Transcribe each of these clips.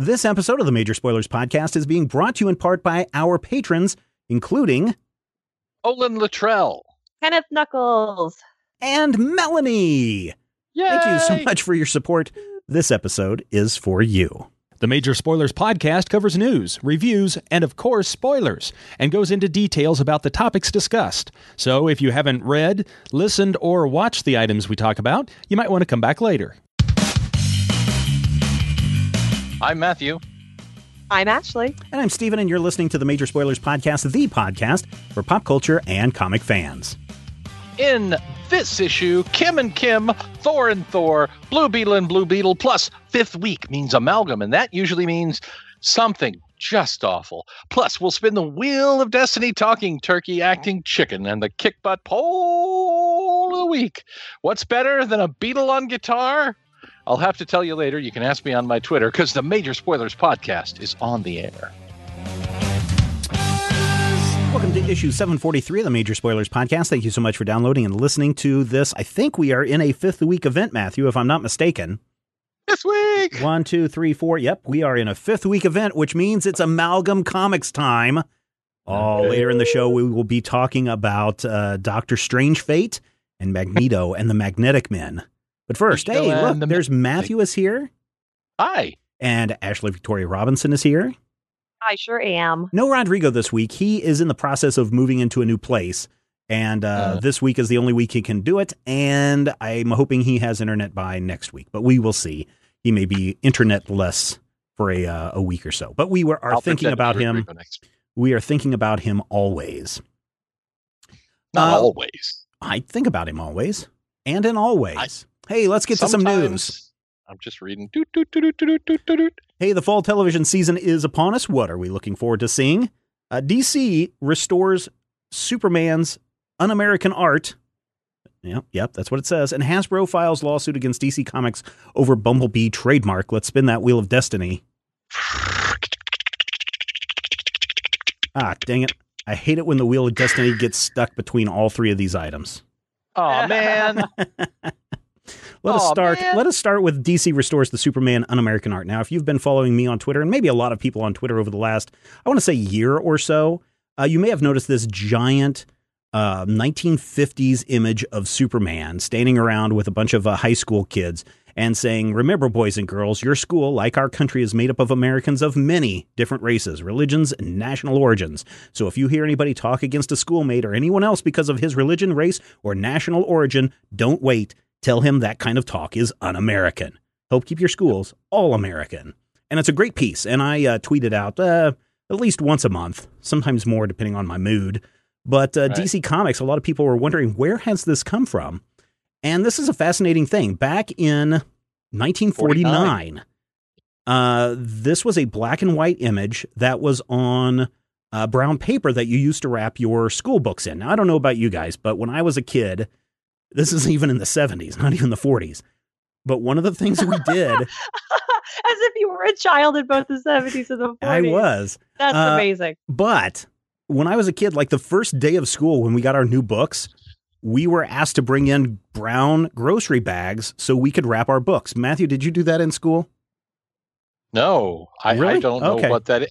This episode of the Major Spoilers Podcast is being brought to you in part by our patrons, including Olin Luttrell. Kenneth Knuckles. and Melanie. Thank you so much for your support. This episode is for you. The Major Spoilers Podcast covers news, reviews, and of course, spoilers, and goes into details about the topics discussed. So if you haven't read, listened, or watched the items we talk about, you might want to come back later. I'm Matthew. I'm Ashley. And I'm Steven, and you're listening to the Major Spoilers Podcast, the podcast for pop culture and comic fans. In this issue, Kim and Kim, Thor and Thor, Blue Beetle and Blue Beetle, plus fifth week means amalgam, and that usually means something just awful. Plus, we'll spin the wheel of destiny talking turkey, acting chicken, and the kick butt poll of the week. What's better than a beetle on guitar? I'll have to tell you later. You can ask me on my Twitter because the Major Spoilers podcast is on the air. Welcome to issue 743 of the Major Spoilers Podcast. Thank you so much for downloading and listening to this. I think we are in a fifth week event, Matthew, if I'm not mistaken. This week! One, two, three, four. Yep, we are in a fifth week event, which means it's Amalgam Comics time. Oh, later in the show, we will be talking about uh, Doctor Strange Fate and Magneto and the Magnetic Men. But first, Magneto hey, look, the there's Matthew is here, Hi. and Ashley Victoria Robinson is here. I sure am. No Rodrigo this week. He is in the process of moving into a new place. And uh, Uh. this week is the only week he can do it. And I'm hoping he has internet by next week, but we will see. He may be internetless for a, uh, a week or so. But we were, are I'll thinking about him. We are thinking about him always. Not Uh, always. I think about him always and in always. Hey, let's get to some news. I'm just reading. Doot, doot, doot, doot, doot, doot, doot. Hey, the fall television season is upon us. What are we looking forward to seeing? Uh, DC restores Superman's un American art. Yep, yep, that's what it says. And Hasbro files lawsuit against DC Comics over Bumblebee trademark. Let's spin that wheel of destiny. Ah, dang it. I hate it when the wheel of destiny gets stuck between all three of these items. Oh man. Let us start. man. Let us start with DC restores the Superman un-American art. Now, if you've been following me on Twitter, and maybe a lot of people on Twitter over the last, I want to say year or so, uh, you may have noticed this giant uh, 1950s image of Superman standing around with a bunch of uh, high school kids and saying, "Remember, boys and girls, your school, like our country, is made up of Americans of many different races, religions, and national origins. So if you hear anybody talk against a schoolmate or anyone else because of his religion, race, or national origin, don't wait." Tell him that kind of talk is un American. Help keep your schools all American. And it's a great piece. And I uh, tweet it out uh, at least once a month, sometimes more depending on my mood. But uh, Right. DC Comics, a lot of people were wondering where has this come from? And this is a fascinating thing. Back in 1949, uh, this was a black and white image that was on uh, brown paper that you used to wrap your school books in. Now, I don't know about you guys, but when I was a kid, this is even in the 70s, not even the 40s. But one of the things we did, As if you were a child in both the 70s and the 40s. I was, That's uh, amazing. but when I was a kid, like the first day of school when we got our new books, we were asked to bring in brown grocery bags so we could wrap our books. Matthew, did you do that in school? No, I, I don't know what that is.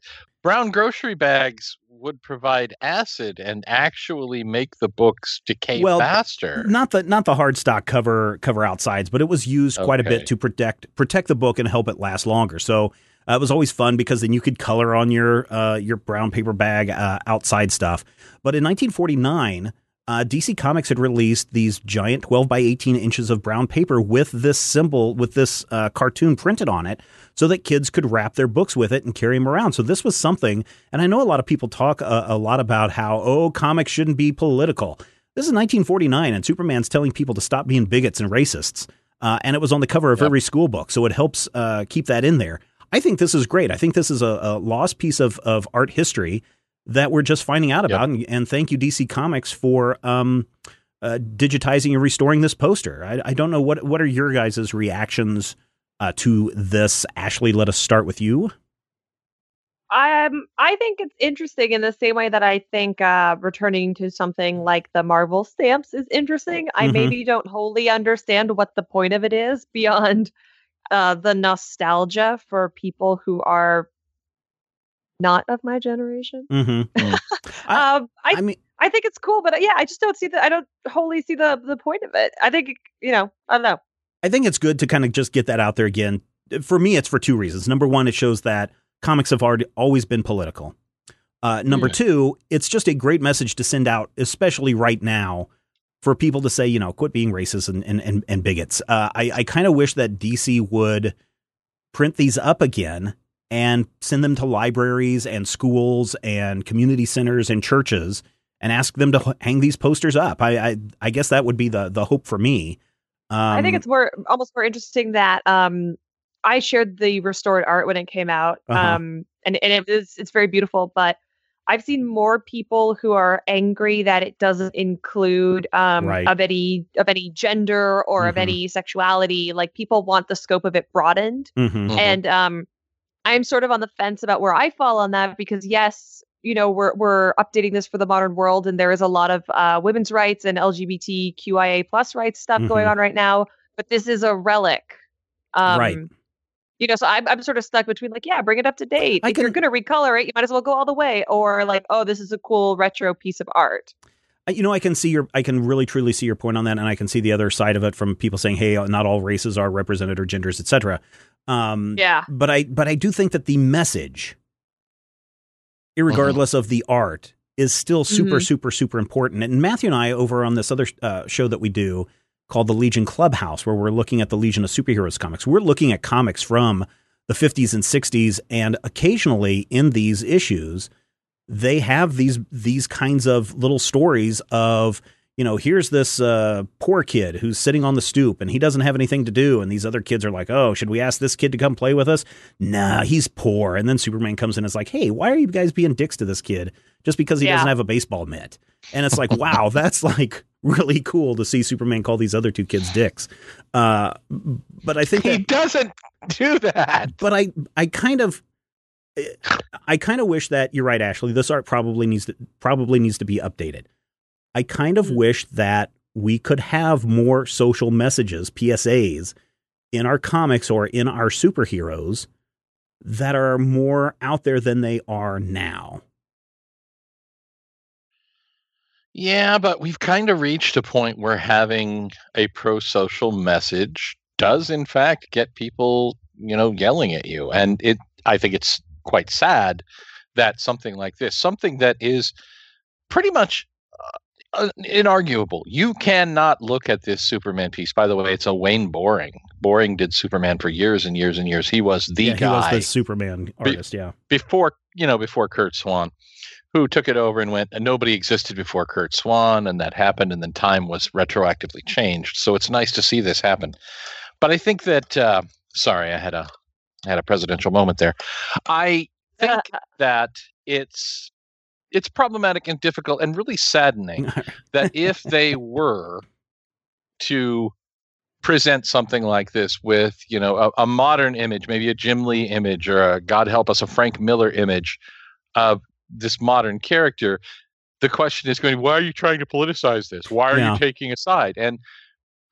Brown grocery bags would provide acid and actually make the books decay Well, faster. Not the not the hard stock cover cover outsides, but it was used quite a bit to protect protect the book and help it last longer. So Uh, it was always fun because then you could color on your uh, your brown paper bag uh, outside stuff. But in 1949, uh, DC Comics had released these giant 12 by 18 inches of brown paper with this symbol, with this uh, cartoon printed on it, so that kids could wrap their books with it and carry them around. So this was something, and I know a lot of people talk a, a lot about how, oh, comics shouldn't be political. This is 1949, and Superman's telling people to stop being bigots and racists. Uh, and it was on the cover of Yep. every school book, so it helps uh, keep that in there. I think this is great. I think this is a, a lost piece of, of art history that we're just finding out Yep. about. And, and thank you, DC Comics, for um, uh, digitizing and restoring this poster. I, I don't know what what are your guys' reactions uh, to this. Ashley, let us start with you. Um, I think it's interesting in the same way that I think uh, returning to something like the Marvel stamps is interesting. I Mhm. maybe don't wholly understand what the point of it is beyond uh, the nostalgia for people who are not of my generation. Mm-hmm. I- um, I I mean, I think it's cool, but uh, yeah, I just don't see the I don't wholly see the the point of it. I think you know I don't know. I think it's good to kind of just get that out there again. For me, it's for two reasons. Number one, it shows that comics have already always been political. Uh, number Yeah. two, it's just a great message to send out, especially right now, for people to say, you know, quit being racist and and and, and bigots. Uh, I I kind of wish that DC would print these up again and send them to libraries and schools and community centers and churches and ask them to hang these posters up. I I, I guess that would be the the hope for me. Um, I think it's more almost more interesting that um I shared the restored art when it came out. Uh-huh. Um and, and it is it's very beautiful, but I've seen more people who are angry that it doesn't include um Right. of any of any gender or of Mhm. any sexuality. Like people want the scope of it broadened. Mhm. Mhm. And um I'm sort of on the fence about where I fall on that because yes, you know, we're we're updating this for the modern world and there is a lot of uh women's rights and LGBTQIA plus rights stuff going Mhm. on right now, but this is a relic. Um Right. You know, so I'm I'm sort of stuck between like, yeah, bring it up to date. I if you're gonna recolor it, you might as well go all the way. Or like, oh, this is a cool retro piece of art. You know, I can see your, I can really truly see your point on that, and I can see the other side of it from people saying, "Hey, not all races are represented or genders, etc." Um, Yeah. but I, but I do think that the message, irregardless of the art, is still super, Mhm. super, super important. And Matthew and I, over on this other uh, show that we do called the Legion Clubhouse, where we're looking at the Legion of Superheroes comics, we're looking at comics from the 50s and 60s, and occasionally in these issues, they have these these kinds of little stories of you know here's this uh, poor kid who's sitting on the stoop and he doesn't have anything to do and these other kids are like oh should we ask this kid to come play with us nah he's poor and then superman comes in and is like hey why are you guys being dicks to this kid just because he Yeah. doesn't have a baseball mitt and it's like wow that's like really cool to see superman call these other two kids dicks uh, but i think he that doesn't do that. but I I kind of I kind of wish that you're right, Ashley. This art probably needs to probably needs to be updated. I kind of Mm. wish that we could have more social messages, PSAs, in our comics or in our superheroes that are more out there than they are now. Yeah, but we've kind of reached a point where having a pro social message does, in fact, get people, you know, yelling at you. And it, I think it's quite sad that something like this, something that is pretty much uh, inarguable, you cannot look at this Superman piece. By the way, it's a Wayne Boring. Boring did Superman for years and years and years. He was the yeah, guy he was the Superman artist. Yeah, before you know before Curt Swan, who took it over and went. And nobody existed before Curt Swan, and that happened, and then time was retroactively changed. So it's nice to see this happen. But I think that uh, sorry, I had a I had a presidential moment there. I think that it's it's problematic and difficult and really saddening that if they were to present something like this with you know a, a modern image maybe a jim lee image or a god help us a frank miller image of this modern character the question is going why are you trying to politicize this why are Yeah. you taking a side and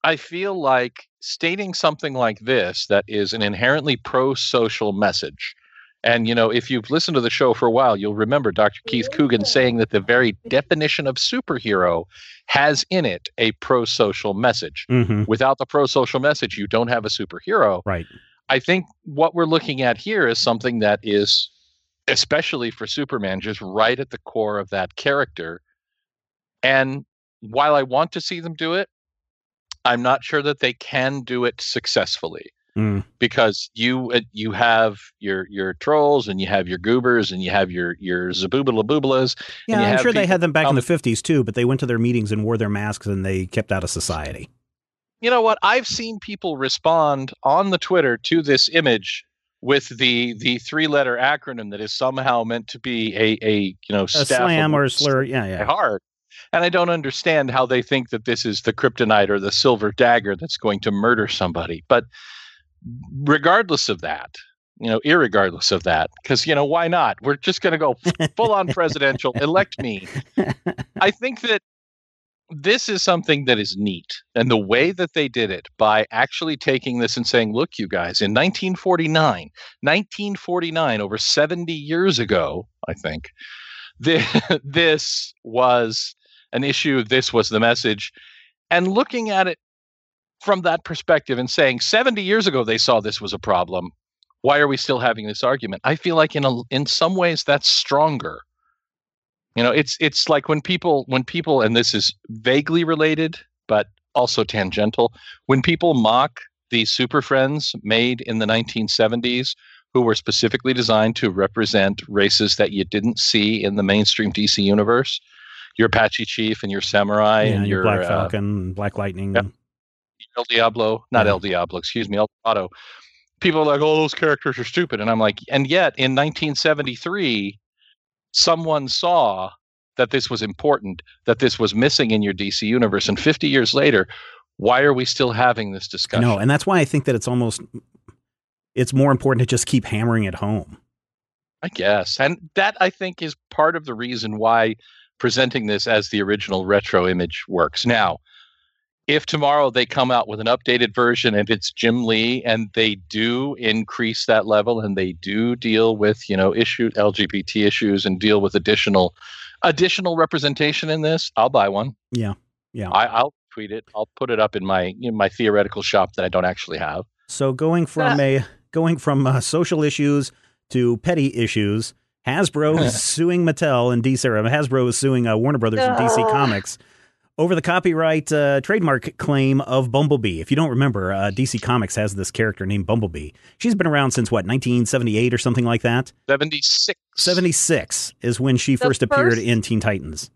i feel like stating something like this that is an inherently pro-social message and you know if you've listened to the show for a while you'll remember dr keith coogan saying that the very definition of superhero has in it a pro-social message hmm without the pro social message, you don't have a superhero. right. I think what we're looking at here is something that is, especially for Superman, just right at the core of that character. And while I want to see them do it, I'm not sure that they can do it successfully Mm. because you uh, you have your your trolls and you have your goobers and you have your your zaboobala Yeah, I'm sure they had them back in the 50s too, but they went to their meetings and wore their masks and they kept out of society. you know what i've seen people respond on the twitter to this image with the the three letter acronym that is somehow meant to be a a you know A slam or a slur. Yeah, yeah. hard and i don't understand how they think that this is the kryptonite or the silver dagger that's going to murder somebody but regardless of that you know irregardless of that because you know why not? We're just going to go full on presidential elect me. I think that this is something that is neat and the way that they did it by actually taking this and saying look you guys in 1949 1949 over 70 years ago i think this, this was an issue this was the message and looking at it from that perspective and saying 70 years ago they saw this was a problem why are we still having this argument i feel like in a, in some ways that's stronger you know it's it's like when people when people and this is vaguely related but also tangential when people mock the super friends made in the 1970s who were specifically designed to represent races that you didn't see in the mainstream DC universe your Apache Chief and your Samurai Yeah, and your Black uh, Falcon, Black Lightning. Yep. El Diablo, not El Diablo, excuse me, El Dorado. People are like, oh, those characters are stupid. And I'm like, and yet in 1973, someone saw that this was important, that this was missing in your DC universe. And 50 years later, why are we still having this discussion? No, and that's why I think that it's almost it's more important to just keep hammering it home. I guess. And that I think is part of the reason why presenting this as the original retro image works. Now, if tomorrow they come out with an updated version and it's Jim Lee and they do increase that level and they do deal with, you know, issue LGBT issues and deal with additional additional representation in this, I'll buy one. Yeah. Yeah. I, I'll tweet it. I'll put it up in my in my theoretical shop that I don't actually have. So going from a going from uh, social issues to petty issues, Hasbro is suing Mattel and DC. Hasbro is suing uh, Warner Brothers and DC Comics over the copyright uh, trademark claim of Bumblebee. If you don't remember, uh, DC Comics has this character named Bumblebee. She's been around since what 1978 or something like that. 76. 76 is when she The first appeared in Teen Titans.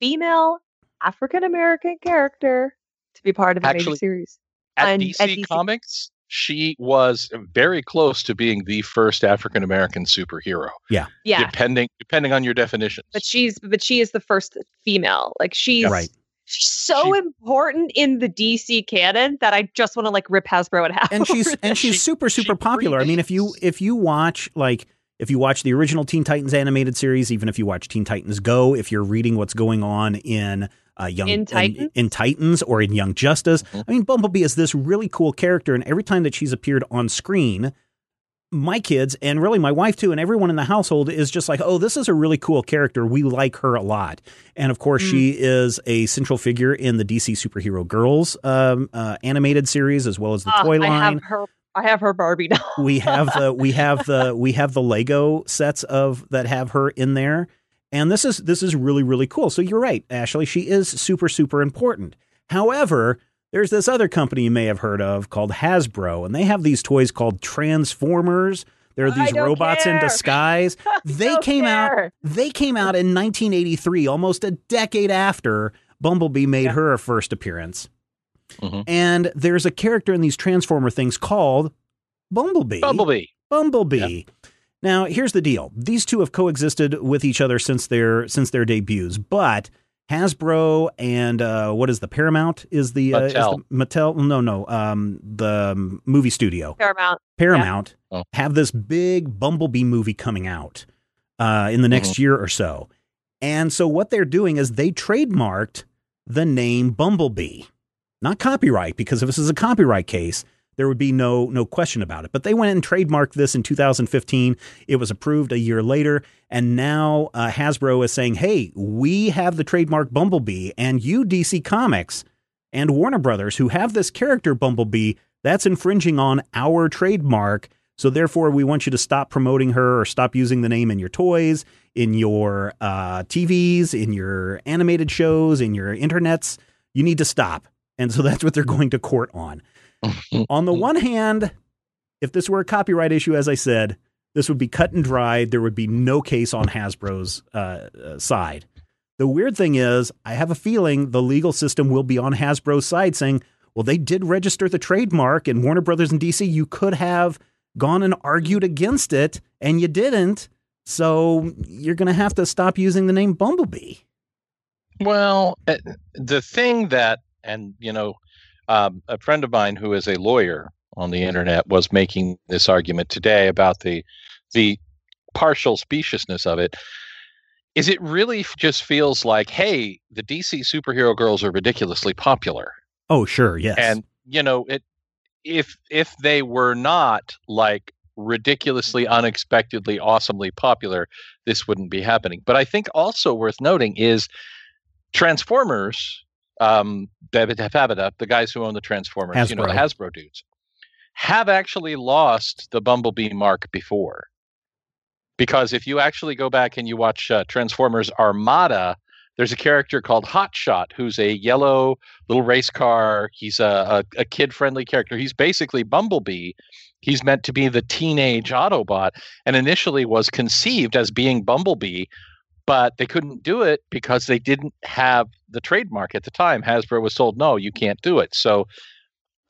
Female African American character to be part of a Actually- major series. At And DC, at DC Comics, she was very close to being the first African American superhero. Yeah, Yeah. Depending depending on your definitions. but she's but she is the first female. Like she's Right. she's so She- important in the DC canon that I just want to like rip Hasbro in half. and she's over and she's She- super she super popular. I mean, if you if you watch like if you watch the original Teen Titans animated series, even if you watch Teen Titans Go, if you're reading what's going on in uh, Young In Titans? in, Titans or in Young Justice, Mhm. I mean, Bumblebee is this really cool character, and every time that she's appeared on screen. My kids and really my wife too, and everyone in the household is just like, oh, this is a really cool character. We like her a lot, and of course, Mm. she is a central figure in the DC Superhero Girls um, uh, animated series as well as the Ah, toy I line have her. I have her Barbie doll. we have the we have the we have the Lego sets of that have her in there, and this is this is really really cool. So you're right, Ashley. She is super super important. However, there's this other company you may have heard of called Hasbro, and they have these toys called Transformers. They're these don't robots in disguise. They Don't came out they came out in 1983, almost a decade after Bumblebee made Yeah. her first appearance. Mhm. And there's a character in these Transformer things called Bumblebee. Bumblebee. Bumblebee. Now, here's the deal. These two have coexisted with each other since their since their debuts, but Hasbro and uh, what is the Paramount is the, uh, is the Mattel. Mattel no no um, the movie studio Paramount. Paramount Oh. have this big Bumblebee movie coming out uh, in the next Mm-hmm. year or so. And so what they're doing is they trademarked the name Bumblebee. Not copyright, because if this is a copyright case, there would be no no question about it. But they went and trademarked this in 2015. It was approved a year later, and now uh, Hasbro is saying, "Hey, we have the trademark Bumblebee, and you DC Comics and Warner Brothers, who have this character Bumblebee, That's infringing on our trademark. So therefore, we want you to stop promoting her or stop using the name in your toys, in your uh, TVs, in your animated shows, in your internets. You need to stop. And so that's what they're going to court on. On the one hand, if this were a copyright issue, as I said, this would be cut and dried. There would be no case on Hasbro's uh, uh, side. The weird thing is, I have a feeling the legal system will be on Hasbro's side saying, well, they did register the trademark and Warner Brothers and DC. You could have gone and argued against it, and you didn't. So you're going to have to stop using the name Bumblebee. Well, eh, the thing that, and you know, um, a friend of mine who is a lawyer on the internet was making this argument today about the the partial speciousness of it. Is it really just feels like hey the dc superhero girls are ridiculously popular. Oh sure yes. And you know it if if they were not like ridiculously unexpectedly awesomely popular this wouldn't be happening. But i think also worth noting is transformers um the guys who own the transformers Hasbro. you know the hasbro dudes have actually lost the Bumblebee mark before. Because if you actually go back and you watch uh, Transformers Armada, there's a character called Hotshot who's a yellow little race car. He's a, a, a kid friendly character. He's basically Bumblebee. He's meant to be the teenage Autobot and initially was conceived as being Bumblebee, but they couldn't do it because they didn't have the trademark at the time. Hasbro was told, no, you can't do it. So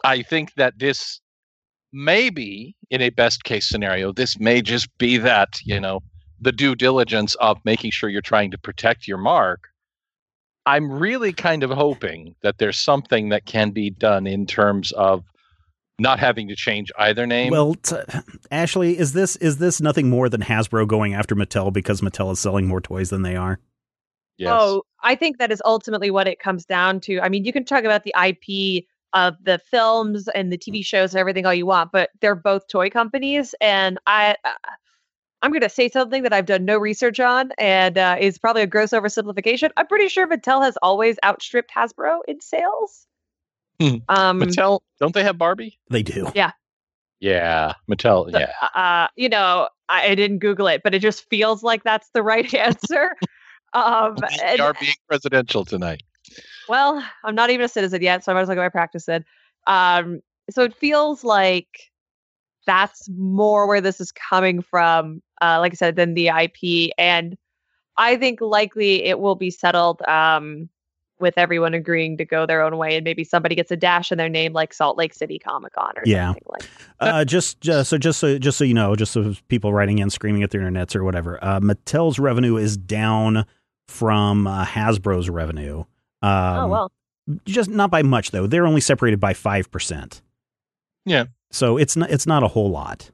I think that this maybe in a best case scenario, this may just be that, you know, the due diligence of making sure you're trying to protect your mark. I'm really kind of hoping that there's something that can be done in terms of not having to change either name. Well, t- Ashley, is this is this nothing more than Hasbro going after Mattel because Mattel is selling more toys than they are? Yes. Oh, I think that is ultimately what it comes down to. I mean, you can talk about the IP of the films and the TV shows and everything all you want, but they're both toy companies, and I. Uh, I'm going to say something that I've done no research on and uh, is probably a gross oversimplification. I'm pretty sure Mattel has always outstripped Hasbro in sales. Hmm. Um, Mattel, don't they have Barbie? They do. Yeah. Yeah, Mattel. So, yeah. Uh, you know, I, I, didn't Google it, but it just feels like that's the right answer. um, we and, are being presidential tonight. Well, I'm not even a citizen yet, so I might as well go by practice it. Um, so it feels like that's more where this is coming from, uh, like I said, than the IP. And I think likely it will be settled um, with everyone agreeing to go their own way, and maybe somebody gets a dash in their name, like Salt Lake City Comic Con or yeah. something like. Uh, just, just so just so just so you know, just so people writing in screaming at their internets or whatever, uh, Mattel's revenue is down from uh, Hasbro's revenue. Um, oh well, just not by much though. They're only separated by five percent. Yeah. So it's not it's not a whole lot.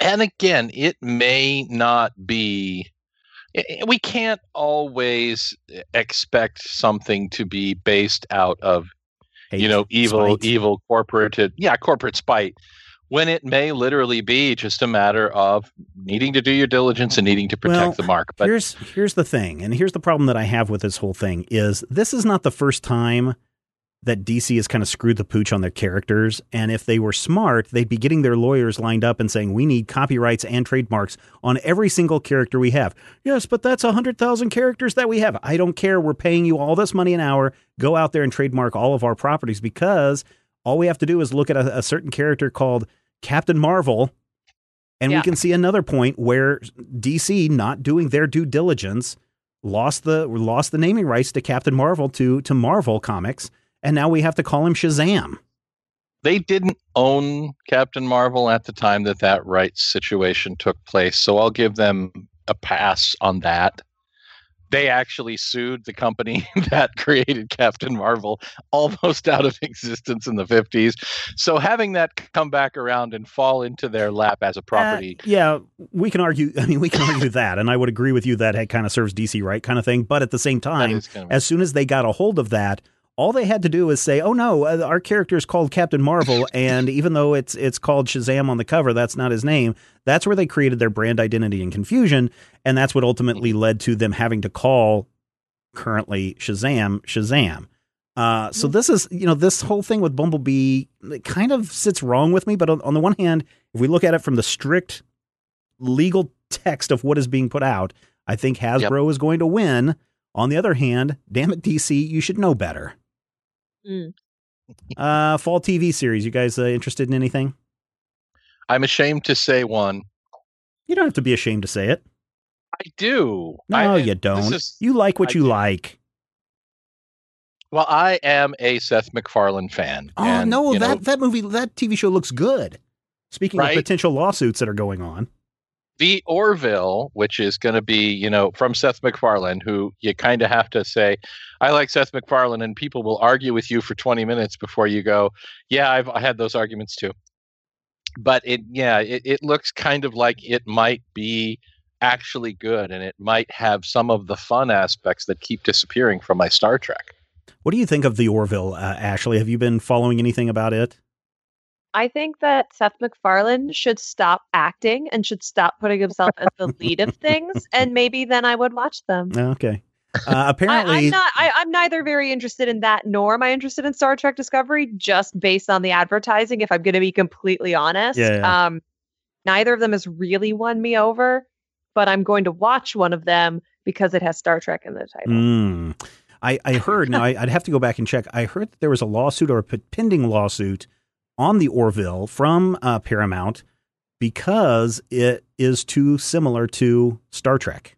And again, it may not be. We can't always eh, expect something to be based out of, Hate, you know, evil, spite. evil corporate, yeah, corporate spite. When it may literally be just a matter of needing to do your diligence and needing to protect Well, the mark. But here's here's the thing, and here's the problem that I have with this whole thing is this is not the first time that DC has kind of screwed the pooch on their characters. And if they were smart, they'd be getting their lawyers lined up and saying, we need copyrights and trademarks on every single character we have. Yes, but that's 100,000 characters that we have. I don't care. We're paying you all this money an hour. Go out there and trademark all of our properties because all we have to do is look at a, a certain character called Captain Marvel. And Yeah. we can see another point where DC, not doing their due diligence, lost the lost the naming rights to Captain Marvel to to Marvel Comics, and now we have to call him Shazam. they didn't own Captain Marvel at the time that that rights situation took place. So I'll give them a pass on that. They actually sued the company that created Captain Marvel almost out of existence in the 50s. So having that come back around and fall into their lap as a property. Uh, yeah, we can argue. I mean, we can argue that, and I would agree with you that it kind of serves DC right, kind of thing. But at the same time, kind of- as soon as they got a hold of that, all they had to do was say, "Oh no, uh, our character is called Captain Marvel, and even though it's it's called Shazam on the cover, that's not his name." That's where they created their brand identity and confusion, and that's what ultimately led to them having to call currently Shazam Shazam. Uh, so this is, you know, this whole thing with Bumblebee kind of sits wrong with me. But on, on the one hand, if we look at it from the strict legal text of what is being put out, I think Hasbro yep. is going to win. On the other hand, damn it, DC, you should know better. Mm. uh, fall TV series. You guys uh, interested in anything? I'm ashamed to say one. You don't have to be ashamed to say it. I do. No, I, you don't. Is, you like what I you do. like. Well, I am a Seth MacFarlane fan. Oh and, no, that know, that movie, that TV show looks good. Speaking right? of potential lawsuits that are going on, the Orville, which is going to be, you know, from Seth MacFarlane, who you kind of have to say, I like Seth MacFarlane, and people will argue with you for 20 minutes before you go, yeah, I've I had those arguments too. But it, yeah, it, it looks kind of like it might be actually good, and it might have some of the fun aspects that keep disappearing from my Star Trek. What do you think of the Orville, uh, Ashley? Have you been following anything about it? I think that Seth MacFarlane should stop acting and should stop putting himself as the lead of things, and maybe then I would watch them. Okay. Uh, apparently, I, am not. I, am neither very interested in that, nor am I interested in Star Trek Discovery, just based on the advertising. If I'm going to be completely honest, yeah, yeah. Um, neither of them has really won me over. But I'm going to watch one of them because it has Star Trek in the title. Mm. I, I heard now. I, would have to go back and check. I heard that there was a lawsuit or a pending lawsuit on the Orville from uh, Paramount because it is too similar to Star Trek.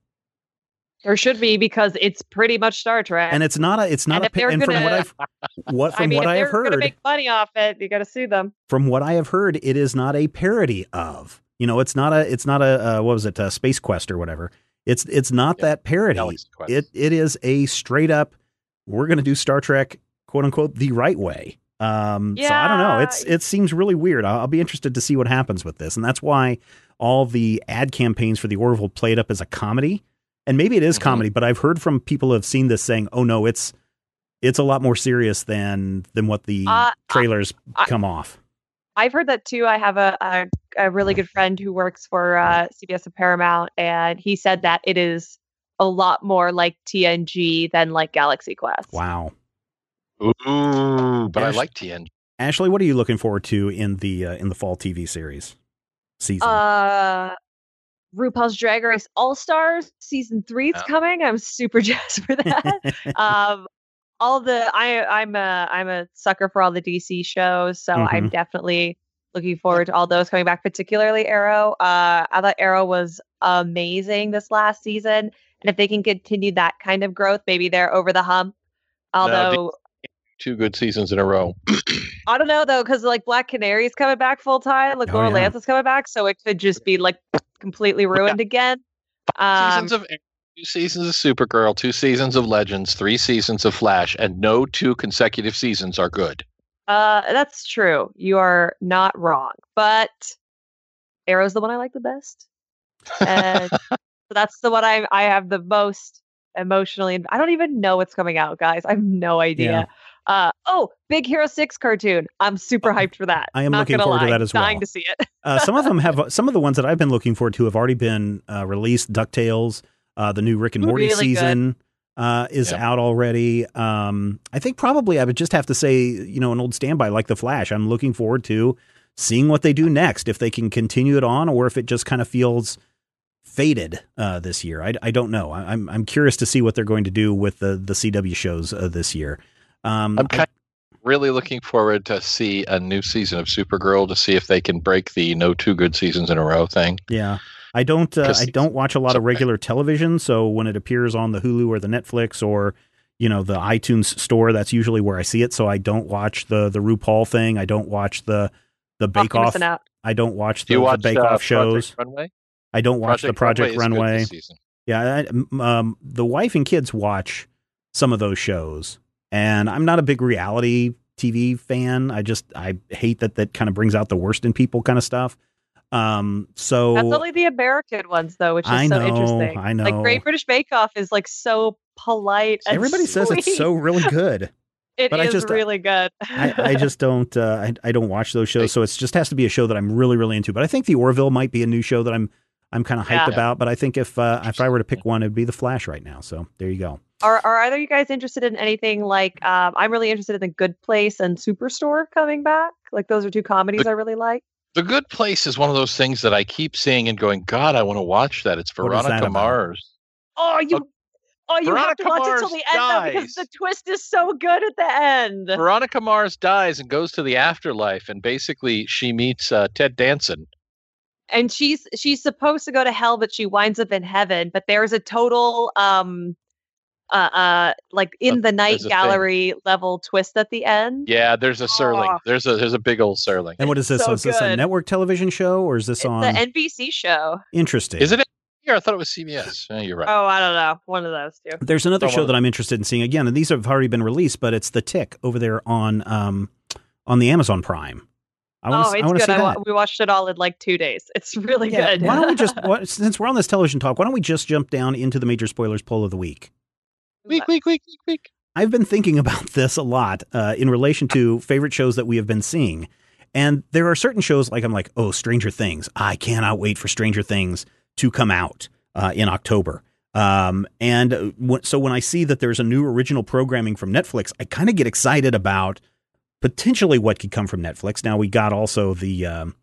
There should be because it's pretty much Star Trek, and it's not a. It's not and a. And gonna, from what I've, what from I mean, what I have heard, make money off it. You got to sue them. From what I have heard, it is not a parody of. You know, it's not a. It's not a. Uh, what was it? A Space Quest or whatever. It's it's not yeah. that parody. It it is a straight up. We're going to do Star Trek, quote unquote, the right way. Um, yeah. So I don't know. It's it seems really weird. I'll, I'll, be interested to see what happens with this, and that's why all the ad campaigns for the Orville played up as a comedy, and maybe it is mm-hmm. comedy. But I've heard from people who have seen this saying, "Oh no, it's it's a lot more serious than than what the uh, trailers I, come off." I've heard that too. I have a a, a really good friend who works for uh, CBS and Paramount, and he said that it is a lot more like TNG than like Galaxy Quest. Wow. Ooh, but Ash- I like TNG. Ashley, what are you looking forward to in the uh, in the fall TV series season? Uh, RuPaul's Drag Race All Stars season three is oh. coming. I'm super jazzed for that. um, all the I I'm a I'm a sucker for all the DC shows, so mm-hmm. I'm definitely looking forward to all those coming back. Particularly Arrow. Uh, I thought Arrow was amazing this last season, and if they can continue that kind of growth, maybe they're over the hump. Although. No, two good seasons in a row. I don't know though, because like Black Canary is coming back full time, like oh, Laura yeah. Lance is coming back, so it could just be like completely ruined yeah. again. Um, seasons of two seasons of Supergirl, two seasons of Legends, three seasons of Flash, and no two consecutive seasons are good. Uh, that's true. You are not wrong, but Arrow's the one I like the best, and so that's the one I I have the most emotionally. I don't even know what's coming out, guys. I have no idea. Yeah. Uh, oh, Big Hero Six cartoon. I'm super hyped for that. I am Not looking forward lie. to that as well. Dying to see it. uh, some of them have some of the ones that I've been looking forward to have already been uh, released. Ducktales, uh, the new Rick and Morty really season. Uh, is out already. Um, I think probably I would just have to say, you know, an old standby like The Flash. I'm looking forward to seeing what they do next, if they can continue it on, or if it just kind of feels faded uh, this year. I, I don't know. I, am I'm curious to see what they're going to do with the the CW shows uh, this year. Um, I'm kind of really looking forward to see a new season of Supergirl to see if they can break the no two good seasons in a row thing. Yeah. I don't uh, I don't watch a lot of regular television, so when it appears on the Hulu or the Netflix or you know the iTunes store, that's usually where I see it. So I don't watch the the RuPaul thing. I don't watch the the Bake Off. I don't watch the, watch, the Bake Off uh, shows. I don't watch Project the Project Runway. Runway. Yeah, I, um, the wife and kids watch some of those shows, and I'm not a big reality TV fan. I just I hate that that kind of brings out the worst in people, kind of stuff. Um, so that's only the American ones though, which is I so interesting. I know. Like Great British Bake Off is like so polite. Everybody sweet. says it's so really good. It but is I just, really good. I, I, just don't. Uh, I, I don't watch those shows, so it just has to be a show that I'm really, really into. But I think the Orville might be a new show that I'm I'm kind of hyped yeah. about. But I think if uh, if I were to pick one, it'd be the Flash right now. So there you go. Are are either you guys interested in anything like? Um, I'm really interested in the Good Place and Superstore coming back. Like those are two comedies I really like. The Good Place is one of those things that I keep seeing and going, God, I want to watch that. It's What is that Veronica? Mars. Oh, you. Uh, Oh, you have to Veronica watch it till Mars the end though, because the twist is so good at the end. Veronica Mars dies and goes to the afterlife, and basically she meets uh, Ted Danson. and she's she's supposed to go to hell but she winds up in heaven but there's a total um uh uh like in the night there's a thing. gallery level twist at the end Yeah, there's a Serling. Oh. There's a there's a big old Serling. And what is this? So is this a network television show or is this it's on? the nbc show Interesting. Is it here? I thought it was CBS. Yeah, you're right. oh i don't know one of those two There's another Throw show that I'm interested in seeing again, and these have already been released, but it's The Tick over there on um on the Amazon Prime. I want oh to. it's I want to good see I that. we watched it all in like two days it's really Yeah, good why don't we just what, since we're on this television talk? Why don't we just jump down into the major spoilers poll of the week? Week, week, week, week, week. I've been thinking about this a lot uh, in relation to favorite shows that we have been seeing. And there are certain shows like I'm like, oh, Stranger Things. I cannot wait for Stranger Things to come out uh, in October. Um, and uh, wh- so when I see that there's a new original programming from Netflix, I kind of get excited about potentially what could come from Netflix. Now we got also the um,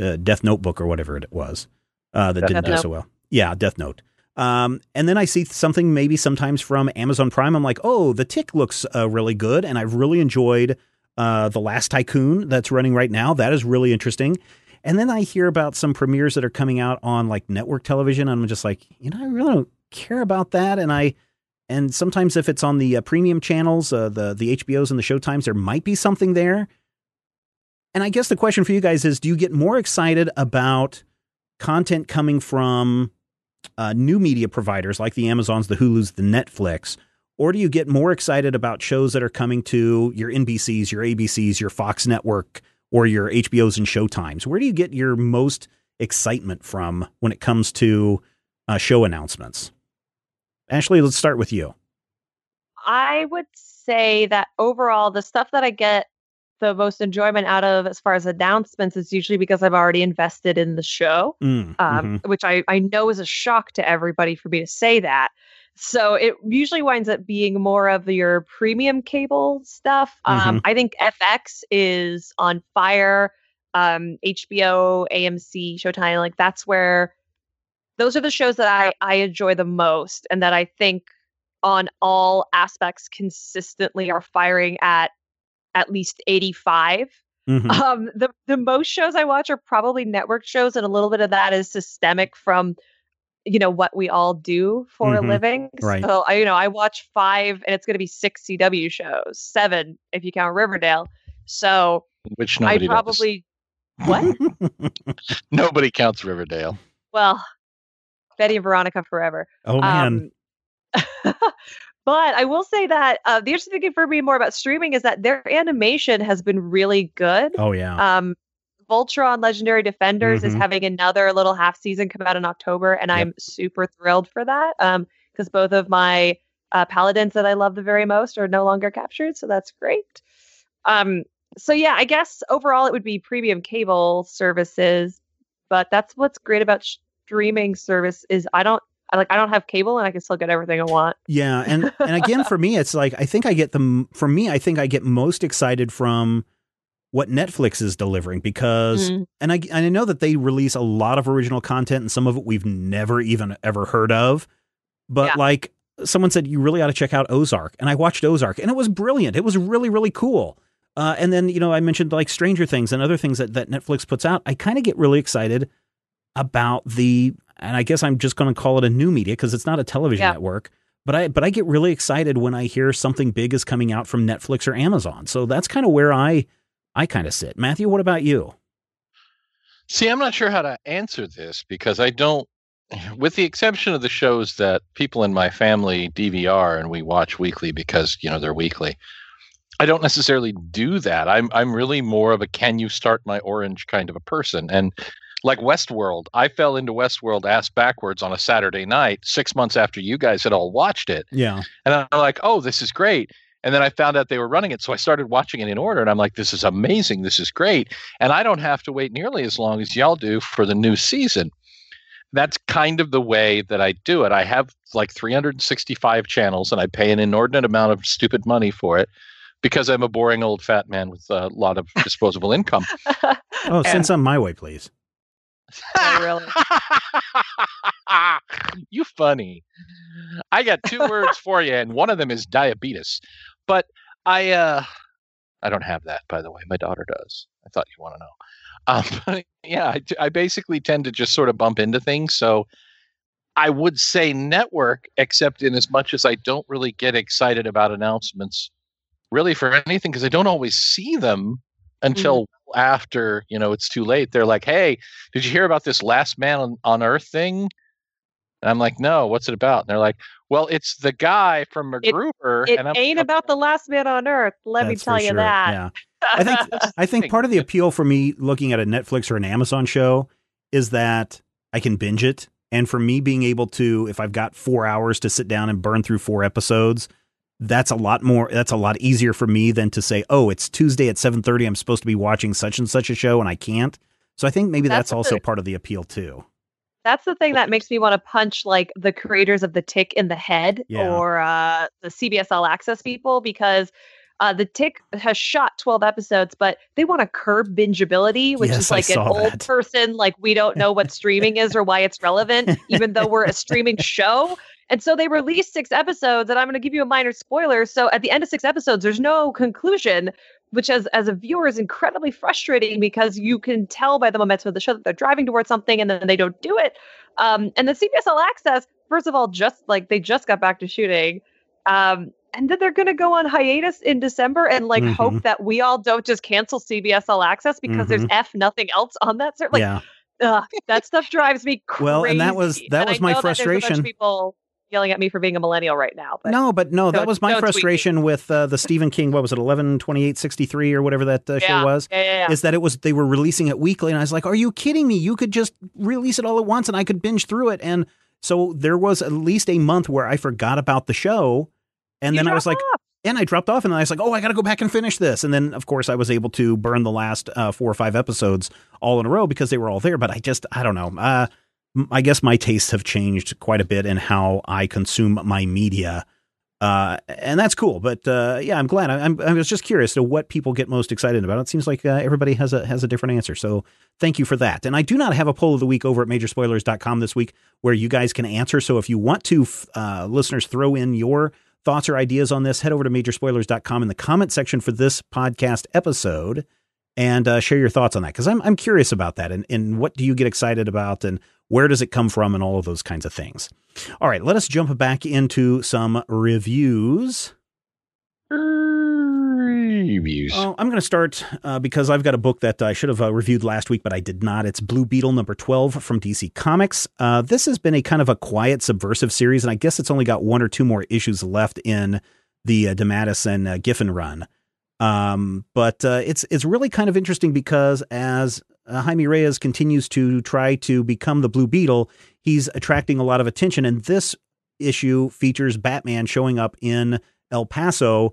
uh, Death Notebook or whatever it was uh, that Death didn't do so well. Yeah, Death Note. Um, and then I see something maybe sometimes from Amazon Prime. I'm like, oh, The Tick looks uh, really good, and I've really enjoyed uh, The Last Tycoon that's running right now. That is really interesting. And then I hear about some premieres that are coming out on like network television. And I'm just like, you know, I really don't care about that. And I, and sometimes if it's on the uh, premium channels, uh, the the HBOs and the Showtimes, there might be something there. And I guess the question for you guys is: Do you get more excited about content coming from uh, new media providers like the Amazons, the Hulu's, the Netflix, or do you get more excited about shows that are coming to your NBCs, your ABCs, your Fox Network, or your HBOs and Showtimes? Where do you get your most excitement from when it comes to uh, show announcements? Ashley, let's start with you. I would say that overall, the stuff that I get the most enjoyment out of as far as announcements is usually because I've already invested in the show, Mm, um, mhm. which I, I know is a shock to everybody for me to say that. So it usually winds up being more of your premium cable stuff. Um, I think FX is on fire. Um, HBO, AMC, Showtime, like that's where those are the shows that I, I enjoy the most and that I think on all aspects consistently are firing at at least 85 Mhm. um the the most shows i watch are probably network shows and a little bit of that is systemic from you know what we all do for Mhm. a living Right. so i you know i watch five and it's going to be six cw shows seven if you count riverdale so Which i nobody does. probably what Nobody counts Riverdale. well betty and veronica forever oh man, Um, but I will say that uh, the interesting thing for me more about streaming is that their animation has been really good. oh yeah, Um, Voltron Legendary Defenders is Mhm. having another little half season come out in October, and Yep. I'm super thrilled for that. Um, because both of my uh, paladins that I love the very most are no longer captured, so that's great. Um, so yeah, I guess overall it would be premium cable services, but that's what's great about streaming service is I don't I like I don't have cable and I can still get everything I want. Yeah, and and again for me, it's like I think I get the for me, I think I get most excited from what Netflix is delivering because Mm. and I and I know that they release a lot of original content and some of it we've never even ever heard of, but Yeah. like someone said, you really ought to check out Ozark, and I watched Ozark, and it was brilliant. It was really really cool. Uh, and then you know I mentioned like Stranger Things and other things that that Netflix puts out. I kind of get really excited about the and I guess I'm just going to call it a new media because it's not a television Yeah. network. But I but I get really excited when I hear something big is coming out from Netflix or Amazon. So that's kind of where I I kind of sit. Matthew, what about you? See, I'm not sure how to answer this because I don't, with the exception of the shows that people in my family DVR and we watch weekly because you know they're weekly. I don't necessarily do that. I'm I'm really more of a can you start my orange kind of a person. And like Westworld, I fell into Westworld ass backwards on a Saturday night, six months after you guys had all watched it. Yeah. And I'm like, oh, this is great. And then I found out they were running it. So I started watching it in order. And I'm like, this is amazing. This is great. And I don't have to wait nearly as long as y'all do for the new season. that's kind of the way that I do it. I have like 365 channels and I pay an inordinate amount of stupid money for it because I'm a boring old fat man with a lot of disposable income. Oh, send some my way, please. Really. you funny. I got two words for you, and one of them is diabetes. But I uh I don't have that, by the way. My daughter does. I thought you want to know. Um, but yeah, I, I basically tend to just sort of bump into things. So I would say network, except in as much as I don't really get excited about announcements, really for anything, because I don't always see them until after you know it's too late. They're like, "Hey, did you hear about this Last Man on, on Earth thing?" And I'm like, "No, what's it about?" And they're like, "Well, it's the guy from It- MacGruber." It and I'm ain't about the last man on earth. Let me tell you sure. that. Yeah. I think I think part of the appeal for me looking at a Netflix or an Amazon show is that I can binge it. And for me being able to, if I've got four hours to sit down and burn through four episodes, that's a lot more that's a lot easier for me than to say, oh, it's Tuesday at seven thirty, I'm supposed to be watching such and such a show and I can't. So I think maybe that's, That's also part of the appeal too. That's the thing that makes me want to punch like the creators of the Tick in the head Yeah. or uh, the CBS All Access people because uh, the Tick has shot 12 episodes, but they want to curb bingeability, which Yes, is like an old that. person, like we don't know what streaming is or why it's relevant, even though we're a streaming show. And so they released six episodes, and I'm going to give you a minor spoiler. So at the end of six episodes, there's no conclusion, which as as a viewer is incredibly frustrating because you can tell by the momentum of the show that they're driving towards something, and then they don't do it. Um, and the CBS All Access, first of all, just like they just got back to shooting. Um, and then they're going to go on hiatus in December and like Mhm. hope that we all don't just cancel CBS All Access because there's F nothing else on that. Like, yeah. ugh, that stuff drives me crazy. Well, and that was- that And I was my know that there's a bunch of frustration. people yelling at me for being a millennial right now, but no, but no, that was my frustration with uh, the Stephen King. What was it, eleven twenty eight sixty three or whatever that uh, show was? yeah, yeah, yeah. is that it was they were releasing it weekly and I was like, "Are you kidding me? You could just release it all at once and I could binge through it." And so there was at least a month where I forgot about the show and You then I was like, off. and I dropped off and then I was like, "Oh, I got to go back and finish this." And then of course I was able to burn the last uh, 4 or 5 episodes all in a row because they were all there, but I just I don't know. I guess my tastes have changed quite a bit in how I consume my media. Uh, and that's cool. But uh, yeah, I'm glad. I, I'm, I was just curious to what people get most excited about. It seems like uh, everybody has a has a different answer. So thank you for that. And I do not have a poll of the week over at majorspoilers.com this week where you guys can answer. So if you want to, uh, listeners, throw in your thoughts or ideas on this, head over to majorspoilers.com in the comment section for this podcast episode and uh, share your thoughts on that because I'm I'm curious about that and and what do you get excited about and where does it come from and all of those kinds of things. All right, let us jump back into some reviews. Reviews. Oh, I'm going to start uh, because I've got a book that I should have uh, reviewed last week, but I did not. It's Blue Beetle number 12 from DC Comics. Uh, this has been a kind of a quiet, subversive series, and I guess it's only got one or two more issues left in the uh, DeMatteis and uh, Giffen run. Um, but uh, it's it's really kind of interesting because as uh, Jaime Reyes continues to try to become the Blue Beetle, he's attracting a lot of attention. And this issue features Batman showing up in El Paso,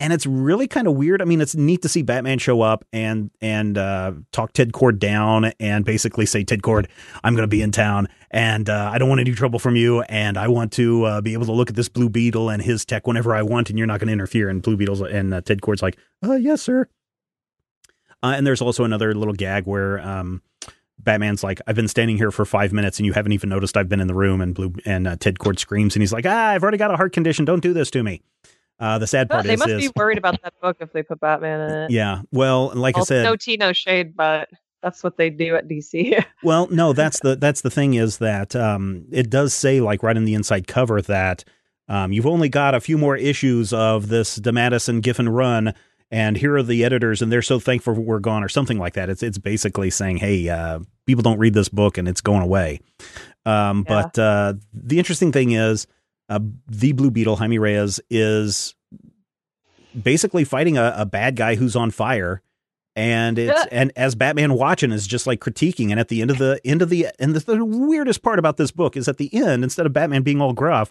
and it's really kind of weird. I mean, it's neat to see Batman show up and and uh, talk Ted Kord down and basically say, Ted Kord, I'm going to be in town, and uh, I don't want any trouble from you, and I want to uh, be able to look at this Blue Beetle and his tech whenever I want, and you're not going to interfere. And Blue Beetle's and uh, Ted Kord's like, uh, yes, sir. Uh, and there's also another little gag where um, Batman's like, "I've been standing here for five minutes, and you haven't even noticed I've been in the room." And Blue and uh, Ted Kord screams, and he's like, "Ah, I've already got a heart condition. Don't do this to me." Uh, the sad part they is, they must is be worried about that book if they put Batman in it. yeah. Well, like I said, no tea, no shade, but that's what they do at DC. Well, no, that's the that's the thing is that um, it does say like right in the inside cover that um, you've only got a few more issues of this DeMatteis and Giffen run, and here are the editors, and they're so thankful we're gone, or something like that. It's it's basically saying, hey, uh, people don't read this book, and it's going away. Um, Yeah. But uh, the interesting thing is, uh, the Blue Beetle, Jaime Reyes, is basically fighting a, a bad guy who's on fire and it's Yeah. and as Batman watching is just like critiquing and at the end of the end of the and the, the weirdest part about this book is at the end instead of Batman being all gruff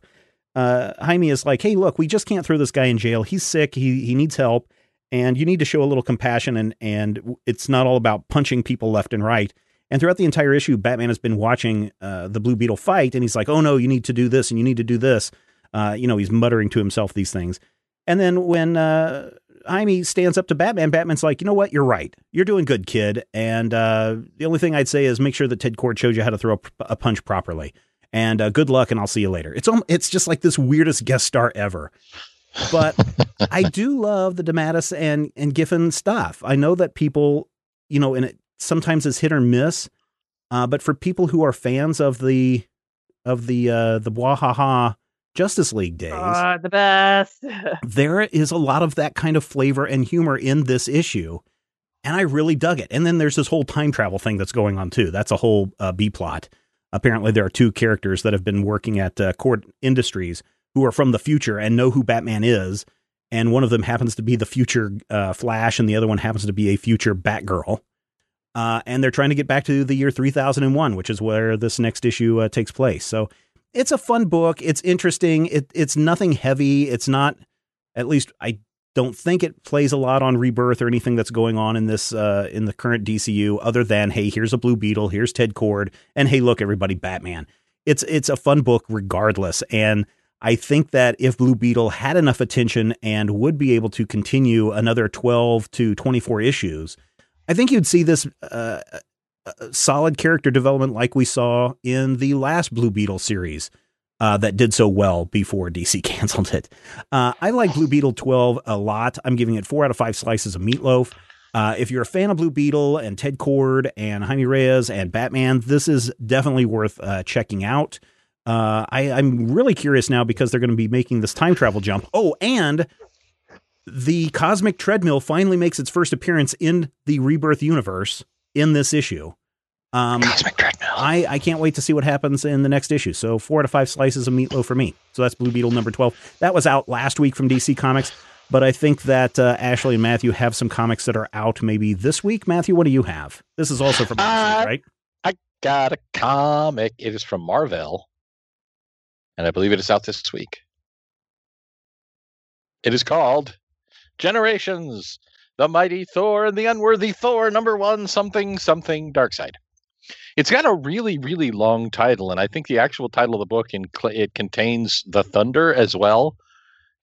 uh Jaime is like hey look we just can't throw this guy in jail he's sick he he needs help and you need to show a little compassion and and it's not all about punching people left and right And throughout the entire issue, Batman has been watching uh, the Blue Beetle fight, and he's like, "Oh no, you need to do this, and you need to do this." Uh, you know, he's muttering to himself these things. And then when uh, Jaime stands up to Batman, Batman's like, "You know what? You're right. You're doing good, kid. And uh, the only thing I'd say is make sure that Ted Kord shows you how to throw a, a punch properly. And uh, good luck, and I'll see you later." It's it's just like this weirdest guest star ever. But I do love the DeMatteis and and Giffen stuff. I know that people, you know, and it sometimes it's hit or miss. Uh, but for people who are fans of the of the uh, the Bwahaha Justice League days, Oh, the best. there is a lot of that kind of flavor and humor in this issue, and I really dug it. And then there's this whole time travel thing that's going on too. That's a whole uh, B plot. Apparently, there are two characters that have been working at uh, Kord Industries who are from the future and know who Batman is, and one of them happens to be the future uh, Flash, and the other one happens to be a future Batgirl. Uh, and they're trying to get back to the year 3001, which is where this next issue uh, takes place. So it's a fun book. It's interesting. It, it's nothing heavy. It's not, at least I don't think it plays a lot on rebirth or anything that's going on in this uh, in the current DCU, other than hey, here's a Blue Beetle, here's Ted Kord, and hey, look, everybody, Batman. It's it's a fun book regardless, and I think that if Blue Beetle had enough attention and would be able to continue another 12 to 24 issues, I think you'd see this uh, uh, solid character development like we saw in the last Blue Beetle series uh, that did so well before DC canceled it. Uh, I like Blue Beetle 12 a lot. I'm giving it four out of five slices of meatloaf. Uh, if you're a fan of Blue Beetle and Ted Kord and Jaime Reyes and Batman, this is definitely worth uh, checking out. Uh, I, I'm really curious now because they're going to be making this time travel jump. Oh, and the cosmic treadmill finally makes its first appearance in the rebirth universe in this issue. Um, Cosmic treadmill. I, I can't wait to see what happens in the next issue. So four to five slices of meatloaf for me. So that's Blue Beetle number 12. That was out last week from DC Comics, but I think that uh, Ashley and Matthew have some comics that are out maybe this week. Matthew, what do you have? This is also from last Uh, week, right? I got a comic. It is from Marvel, and I believe it is out this week. It is called Generations: The Mighty Thor and the Unworthy Thor, number one, something something Darkseid. It's got a really really long title, and I think the actual title of the book in it contains the thunder as well,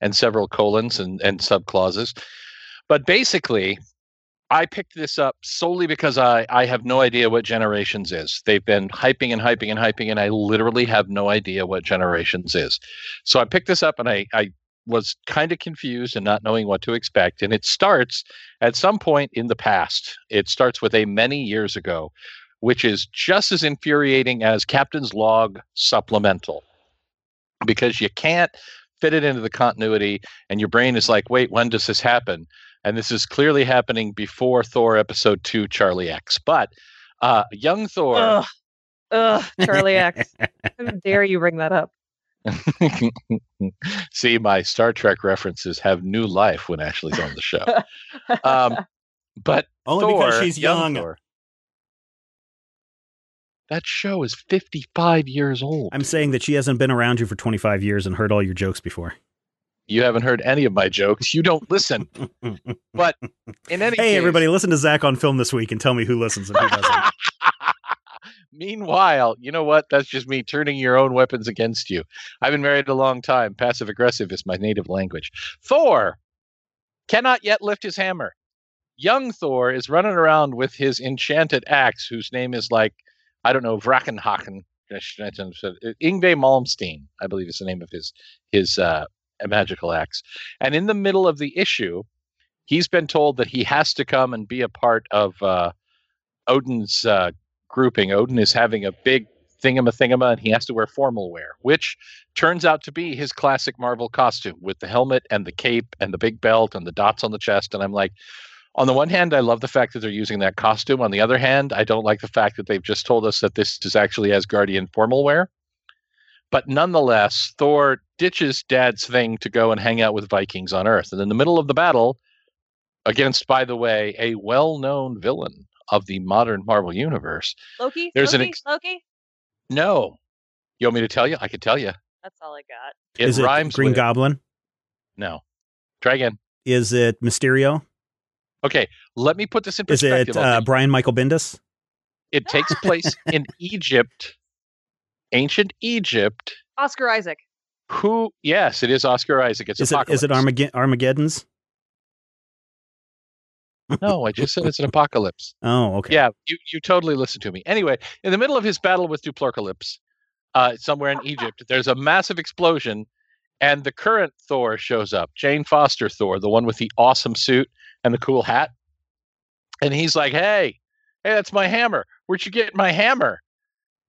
and several colons and and subclauses. But basically, I picked this up solely because I, I have no idea what Generations is. They've been hyping and hyping and hyping, and I literally have no idea what Generations is. So I picked this up and I, I was kind of confused and not knowing what to expect. And it starts at some point in the past. It starts with a many years ago, which is just as infuriating as Captain's Log Supplemental because you can't fit it into the continuity, and your brain is like, wait, when does this happen? And this is clearly happening before Thor episode two, Charlie X. But uh, young Thor, Ugh. Ugh, Charlie X. How dare you bring that up? see, my Star Trek references have new life when Ashley's on the show. Um, but Only Thor, because she's young. Thor, that show is 55 years old. I'm saying that she hasn't been around you for 25 years and heard all your jokes before. You haven't heard any of my jokes. You don't listen. But in any hey, case, everybody, listen to Zach on film this week and tell me who listens and who doesn't. Meanwhile, you know what? That's just me turning your own weapons against you. I've been married a long time. Passive aggressive is my native language. Thor cannot yet lift his hammer. Young Thor is running around with his enchanted axe, whose name is like, I don't know, Vrakenhaken. Yngwie Malmsteen, I believe is the name of his his uh, magical axe. And in the middle of the issue, he's been told that he has to come and be a part of uh, Odin's uh, grouping. Odin is having a big thingama thingama, and he has to wear formal wear, which turns out to be his classic Marvel costume with the helmet and the cape and the big belt and the dots on the chest. And I'm like, on the one hand, I love the fact that they're using that costume. On the other hand, I don't like the fact that they've just told us that this is actually Asgardian formal wear. But nonetheless, Thor ditches dad's thing to go and hang out with Vikings on Earth. And in the middle of the battle, against, by the way, a well known villain of the modern Marvel universe. Loki? There's an Loki? ex- Loki? No. You want me to tell you? I could tell you. That's all I got. It Is it rhymes Green with Goblin? No. Try again. Is it Mysterio? Okay, let me put this in perspective. Is it uh, Brian Michael Bendis? It takes place in Egypt, ancient Egypt. Oscar Isaac. Who? Yes, it is Oscar Isaac. It's Is it is it. Armaged- Armageddon's? No, I just said it's an apocalypse. Oh, okay. Yeah, you, you totally listen to me. Anyway, in the middle of his battle with Duplurcalypse, uh, somewhere in Egypt, there's a massive explosion, and the current Thor shows up. Jane Foster Thor, the one with the awesome suit and the cool hat. And he's like, hey, hey, that's my hammer. Where'd you get my hammer?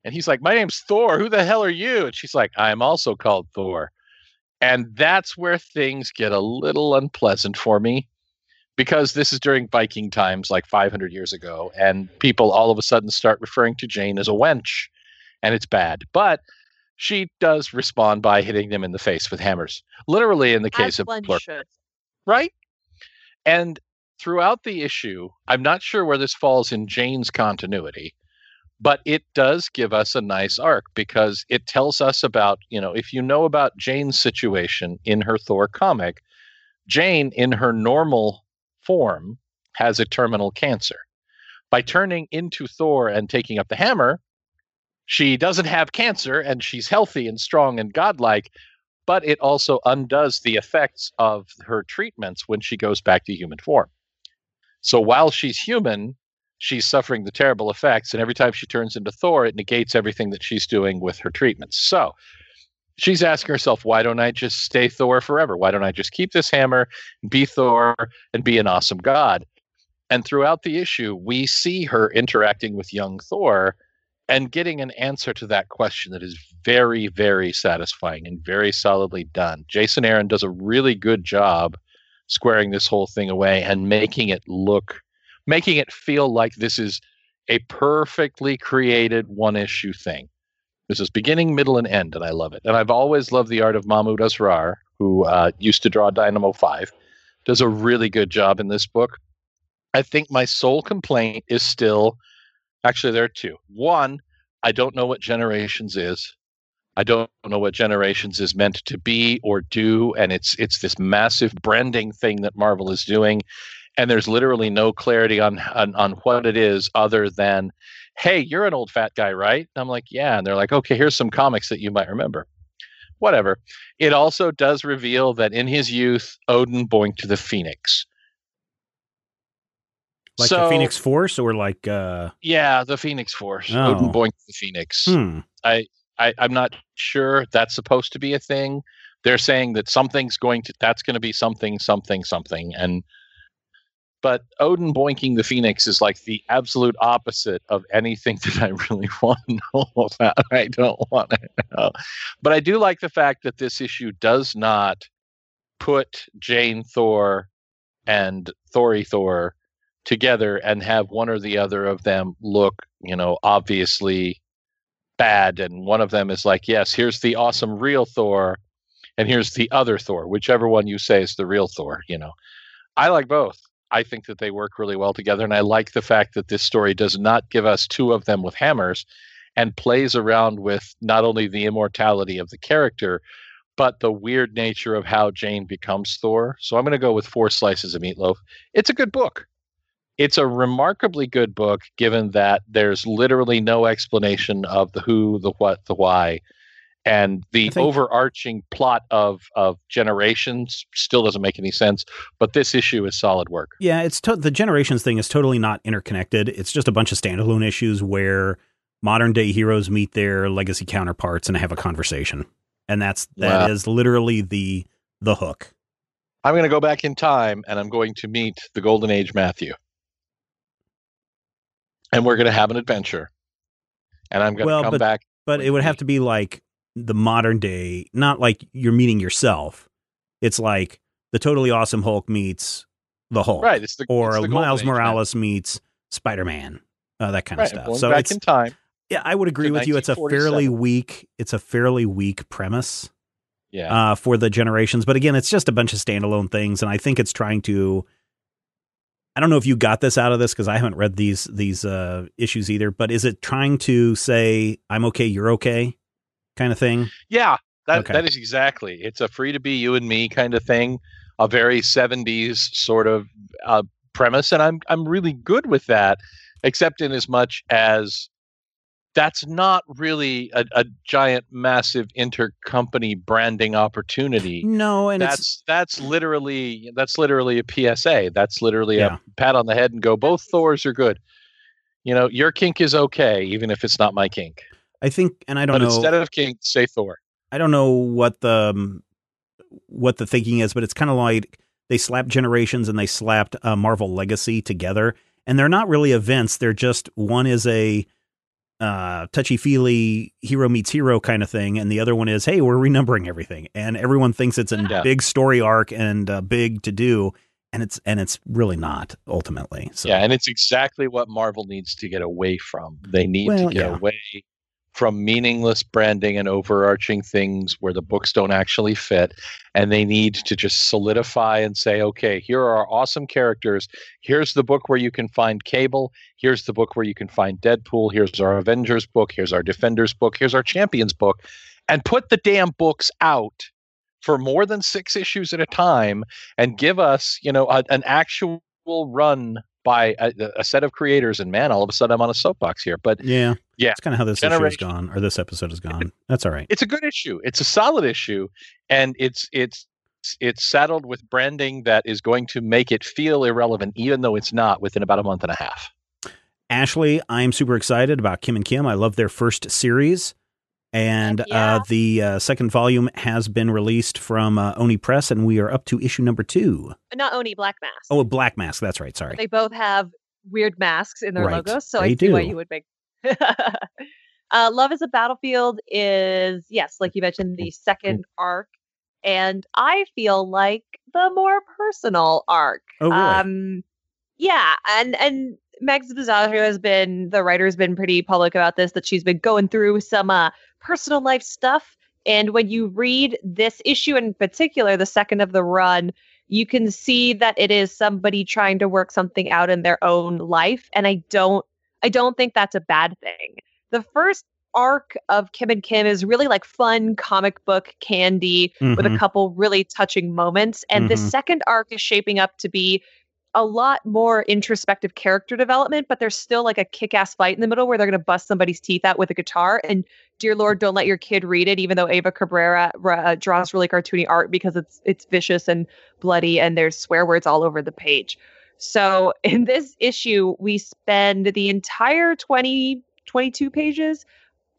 And he's like, my name's Thor. Who the hell are you? And she's like, I'm also called Thor. And that's where things get a little unpleasant for me because this is during Viking times, like 500 years ago, and people all of a sudden start referring to Jane as a wench, and it's bad. But she does respond by hitting them in the face with hammers, literally in the case As of Plur- right? And throughout the issue, I'm not sure where this falls in Jane's continuity, but it does give us a nice arc because it tells us about, you know, if you know about Jane's situation in her Thor comic, Jane in her normal form has a terminal cancer. By turning into Thor and taking up the hammer, she doesn't have cancer and she's healthy and strong and godlike, but it also undoes the effects of her treatments when she goes back to human form. So while she's human, she's suffering the terrible effects, and every time she turns into Thor, it negates everything that she's doing with her treatments. So she's asking herself, why don't I just stay Thor forever? Why don't I just keep this hammer, be Thor, and be an awesome god? And throughout the issue, we see her interacting with young Thor and getting an answer to that question that is very, very satisfying and very solidly done. Jason Aaron does a really good job squaring this whole thing away and making it look, making it feel like this is a perfectly created one issue thing. This is beginning, middle, and end, and I love it. And I've always loved the art of Mahmoud Asrar, who uh, used to draw Dynamo 5, does a really good job in this book. I think my sole complaint is still actually there are two. One, I don't know what Generations is. I don't know what Generations is meant to be or do, and it's it's this massive branding thing that Marvel is doing, and there's literally no clarity on on, on what it is other than, hey, you're an old fat guy, right? And I'm like, yeah, and they're like, okay, here's some comics that you might remember. Whatever. It also does reveal that in his youth, Odin boinked the Phoenix. Like So- the Phoenix Force or like uh Yeah, the Phoenix Force. Oh. Odin boinked the Phoenix. hmm. I, I'm not sure that's supposed to be a thing. They're saying that something's going to that's going to be something, something, something, and but Odin boinking the Phoenix is like the absolute opposite of anything that I really want to know about. I don't want to know, but I do like the fact that this issue does not put Jane Thor and Thori Thor together and have one or the other of them look, you know, obviously bad. And one of them is like yes here's the awesome real thor and here's the other thor whichever one you say is the real thor you know. I like both i think that they work really well together and i like the fact that this story does not give us two of them with hammers and plays around with not only the immortality of the character but the weird nature of how jane becomes thor. So i'm going to go with four slices of meatloaf. It's a good book. It's a remarkably good book given that there's literally no explanation of the who the what the why and the think- overarching plot of of generations still doesn't make any sense but this issue is solid work Yeah, it's to- the generations thing is totally not interconnected. It's just a bunch of standalone issues where modern day heroes meet their legacy counterparts and have a conversation. And that's that is Wow. literally the the hook. i'm going to go back in time and i'm going to meet the golden age matthew and we're going to have an adventure and i'm going to Well, come but- back But it would have to be like the modern day, not like you're meeting yourself. It's like the totally awesome Hulk meets the Hulk. right it's the Or it's the Golden Miles Age. Morales meets Spider Man. Uh, that kind right of stuff. So back it's in time yeah, I would agree with you. It's a fairly weak it's a fairly weak premise. yeah uh, for the generations. But again, it's just a bunch of standalone things, and I think it's trying to. I don't know if you got this out of this because I haven't read these these uh, issues either. But is it trying to say I'm okay, you're okay, kind of thing? Yeah, that Okay. that is exactly. It's a free to be you and me kind of thing, a very 70s sort of uh, premise and I'm I'm really good with that except in as much as that's not really a, a giant, massive intercompany branding opportunity. No, and that's it's that's literally that's literally a PSA. That's literally Yeah. a pat on the head and go. Both Thors are good. You know, your kink is okay, even if it's not my kink. I think, and I don't But know. instead of kink, say Thor. I don't know what the um, what the thinking is, but it's kind of like they slapped Generations and they slapped uh, Marvel Legacy together, and they're not really events. They're just one is a uh, touchy feely hero meets hero kind of thing, and the other one is hey, we're renumbering everything, and everyone thinks it's a Yeah. big story arc and uh, big to do, and it's and it's really not ultimately. So Yeah, and it's exactly what Marvel needs to get away from. They need Well, to get yeah. away from meaningless branding and overarching things where the books don't actually fit. And they need to just solidify and say, okay, here are our awesome characters. Here's the book where you can find Cable. Here's the book where you can find Deadpool. Here's our Avengers book. Here's our Defenders book. Here's our Champions book. And put the damn books out for more than six issues at a time and give us, you know, a, an actual run by a, a set of creators. And man, all of a sudden I'm on a soapbox here. But yeah, Yeah. it's kind of how this issue has gone, or this episode has gone. That's all right. it's a good issue. It's a solid issue, and it's it's it's saddled with branding that is going to make it feel irrelevant, even though it's not within about a month and a half. Ashley, I'm super excited about Kim and Kim. I love their first series. And yeah. uh, the uh, second volume has been released from uh, Oni Press, and we are up to issue number two. Not Oni Black Mask. Oh, Black Mask. That's right. Sorry. They both have weird masks in their Right. logos, so They I see why do. you would make. uh, Love is a Battlefield is yes, like you mentioned, the second arc, and I feel like the more personal arc. Oh, really? Um, yeah, and and Mags Visaggio has been the writer has been pretty public about this that she's been going through some uh, personal life stuff. And when you read this issue in particular, the second of the run, you can see that it is somebody trying to work something out in their own life. And I don't I don't think that's a bad thing. The first arc of Kim and Kim is really like fun comic book candy with Mhm. a couple really touching moments. And the Mhm. second arc is shaping up to be a lot more introspective character development, but there's still like a kick ass fight in the middle where they're going to bust somebody's teeth out with a guitar. And dear Lord, don't let your kid read it, even though Eva Cabrera uh, draws really cartoony art because it's it's vicious and bloody and there's swear words all over the page. So in this issue, we spend the entire 20, 22 pages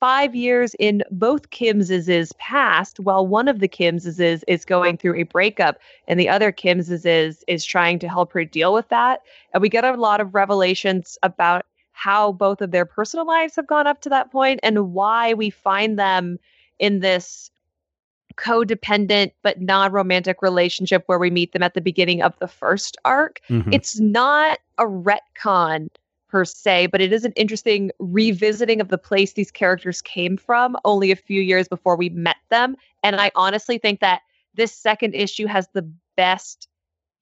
five years in both Kims's past, while one of the Kims's is, is going through a breakup and the other Kims's is is trying to help her deal with that. And we get a lot of revelations about how both of their personal lives have gone up to that point and why we find them in this codependent but non-romantic relationship where we meet them at the beginning of the first arc Mhm. it's not a retcon per se, but it is an interesting revisiting of the place these characters came from only a few years before we met them. And I honestly think that this second issue has the best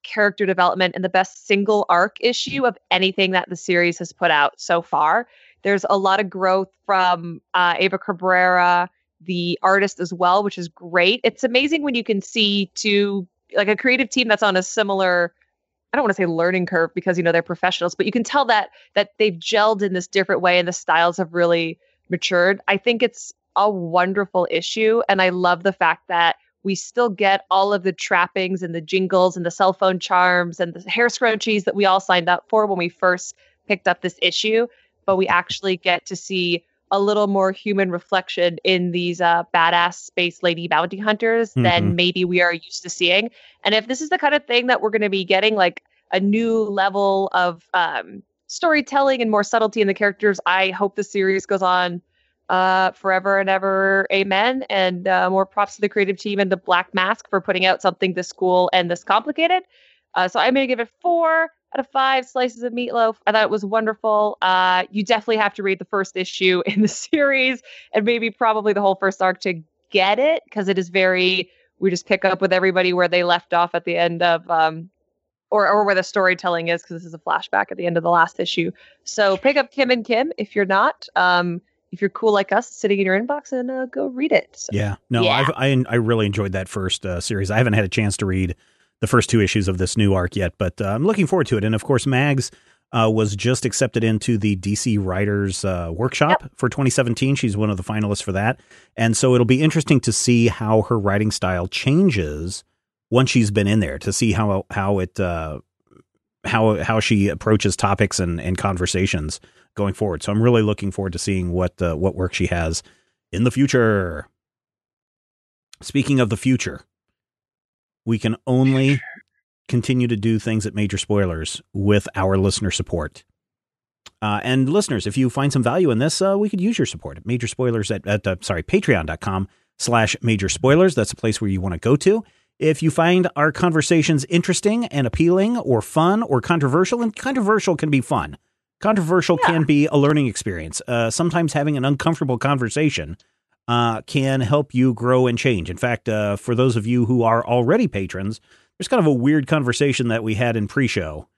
character development and the best single arc issue of anything that the series has put out so far. There's a lot of growth from uh, Eva Cabrera, the artist as well, which is great. It's amazing when you can see two like a creative team that's on a similar I don't want to say learning curve because you know they're professionals, but you can tell that that they've gelled in this different way and the styles have really matured. I think it's a wonderful issue and I love the fact that we still get all of the trappings and the jingles and the cell phone charms and the hair scrunchies that we all signed up for when we first picked up this issue, but we mm-hmm. actually get to see a little more human reflection in these uh, badass space lady bounty hunters Mhm. than maybe we are used to seeing. And if this is the kind of thing that we're going to be getting, like a new level of um, storytelling and more subtlety in the characters, I hope the series goes on uh, forever and ever. Amen. And uh, more props to the creative team and the Black Mask for putting out something this cool and this complicated. Uh, so I'm going to give it four out of five slices of meatloaf. I thought it was wonderful. Uh, you definitely have to read the first issue in the series and maybe probably the whole first arc to get it because it is very. We just pick up with everybody where they left off at the end of, um, or or where the storytelling is because this is a flashback at the end of the last issue. So pick up Kim and Kim if you're not. Um, if you're cool like us, sitting in your inbox and uh, go read it. So, Yeah, no, Yeah. I've, I I really enjoyed that first uh, series. I haven't had a chance to read the first two issues of this new arc yet, but uh, I'm looking forward to it. And of course, Mags uh, was just accepted into the DC Writers uh, Workshop Yep. for 2017. She's one of the finalists for that. And so it'll be interesting to see how her writing style changes once she's been in there to see how how it uh, how how she approaches topics and, and conversations going forward. So I'm really looking forward to seeing what uh, what work she has in the future. Speaking of the future, we can only continue to do things at Major Spoilers with our listener support. Uh, and listeners, if you find some value in this, uh, we could use your support at Major Spoilers at, at uh, sorry Patreon.com slash Major Spoilers. That's a place where you want to go to. If you find our conversations interesting and appealing, or fun, or controversial, and controversial can be fun. Controversial Yeah. can be a learning experience. Uh, sometimes having an uncomfortable conversation uh, can help you grow and change. In fact, uh, for those of you who are already patrons, there's kind of a weird conversation that we had in pre-show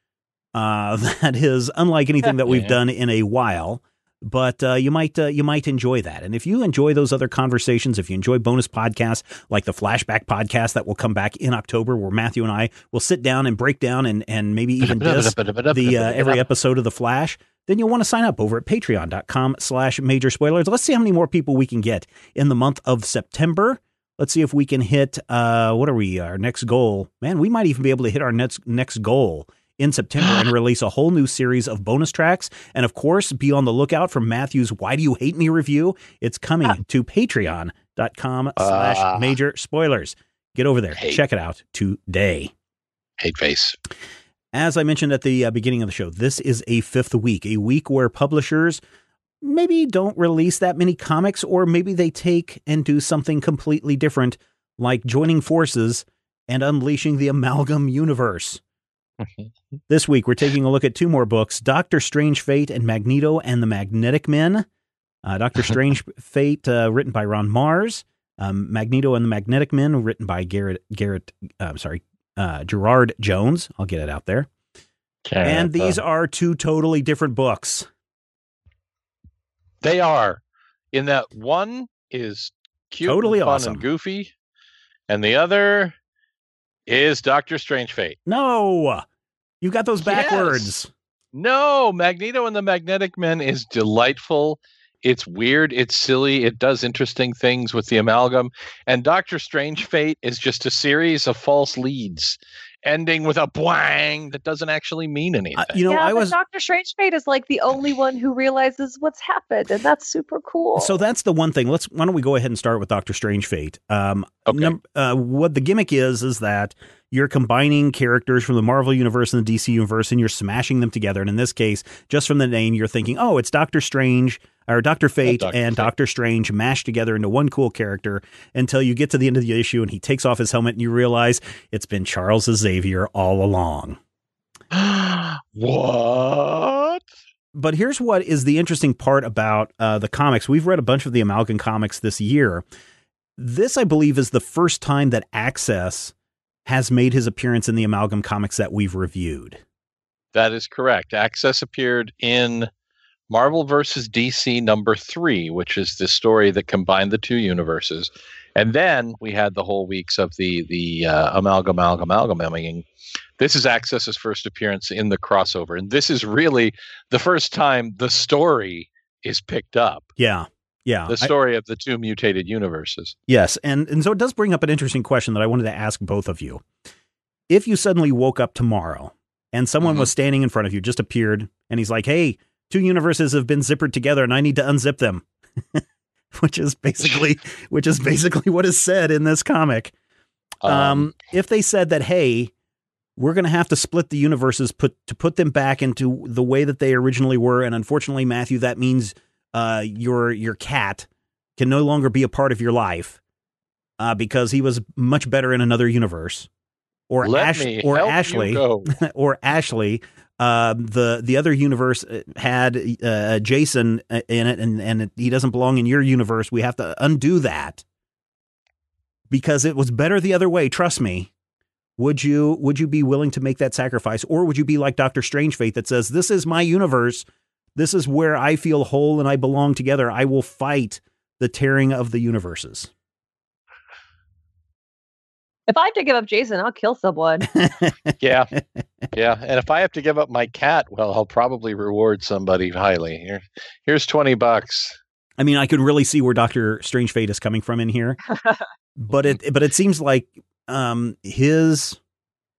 uh, that is unlike anything that we've Yeah. done in a while. But uh, you might uh, you might enjoy that, and if you enjoy those other conversations, if you enjoy bonus podcasts like the flashback podcast that will come back in October, where Matthew and I will sit down and break down and and maybe even diss the uh, every episode of the Flash, then you'll want to sign up over at patreon.com slash major spoilers. Let's see how many more people we can get in the month of September. Let's see if we can hit uh what are we our next goal? Man, we might even be able to hit our next next goal in September and release a whole new series of bonus tracks. And of course, be on the lookout for Matthew's Why Do You Hate Me review. It's coming to patreon.com slash Ah. major spoilers. Get over there. Hate. Check it out today. hate face. As I mentioned at the uh, beginning of the show, this is a fifth week, a week where publishers maybe don't release that many comics, or maybe they take and do something completely different, like joining forces and unleashing the amalgam universe. This week, we're taking a look at two more books Doctor Strange Fate and Magneto and the Magnetic Men. Uh, Doctor Strange Fate, uh, written by Ron Marz. Um, Magneto and the Magnetic Men, written by Garrett, Garrett, uh, I'm sorry, uh, Gerard Jones. I'll get it out there. And these are two totally different books. They are. In that one is cute, Totally and fun, awesome. and goofy, and the other is Doctor Strange Fate. No, you got those Yes. backwards. No, Magneto and the Magnetic Men is delightful. It's weird. It's silly. It does interesting things with the amalgam. And Doctor Strange Fate is just a series of false leads, ending with a bwang that doesn't actually mean anything. Uh, you know, yeah, I was Doctor Strange Fate is like the only one who realizes what's happened, and that's super cool. so that's the one thing. Let's why don't we go ahead and start with Doctor Strange Fate? Um, Okay. num- uh, what the gimmick is is that you're combining characters from the Marvel universe and the DC universe, and you're smashing them together. And in this case, just from the name, you're thinking, oh, it's Doctor Strange or Doctor Fate Dr. and Doctor Strange mashed together into one cool character until you get to the end of the issue and he takes off his helmet and you realize it's been Charles Xavier all along. what? but here's what is the interesting part about uh, the comics. We've read a bunch of the Amalgam comics this year. This, I believe, is the first time that Access has made his appearance in the Amalgam comics that we've reviewed. That is correct. Access appeared in Marvel versus DC number three, which is the story that combined the two universes. And then we had the whole weeks of the the uh, amalgam, amalgam, amalgamating. This is Access's first appearance in the crossover, and this is really the first time the story is picked up. Yeah, yeah. The I- story of the two mutated universes. yes, and and so it does bring up an interesting question that I wanted to ask both of you. If you suddenly woke up tomorrow and someone Mhm. was standing in front of you, just appeared, and he's like, "Hey, two universes have been zippered together, and I need to unzip them," which is basically which is basically what is said in this comic. um, if they said that, hey, we're going to have to split the universes, put to put them back into the way that they originally were, and unfortunately, Matthew, that means uh, your your cat can no longer be a part of your life uh, because he was much better in another universe. Or let Ash, me or Ashley, or Ashley. Um, the the other universe uh, had uh, Jason uh, in it, and and he doesn't belong in your universe. We have to undo that because it was better the other way. Trust me. Would you would you be willing to make that sacrifice, or would you be like Doctor Strange Fate that says, "This is my universe. This is where I feel whole and I belong together. I will fight the tearing of the universes." if I have to give up Jason, I'll kill someone. Yeah, yeah, and if I have to give up my cat, well, I'll probably reward somebody highly. Here, here's twenty bucks. I mean, I could really see where Doctor Strange Fate is coming from in here, but it but it seems like um, his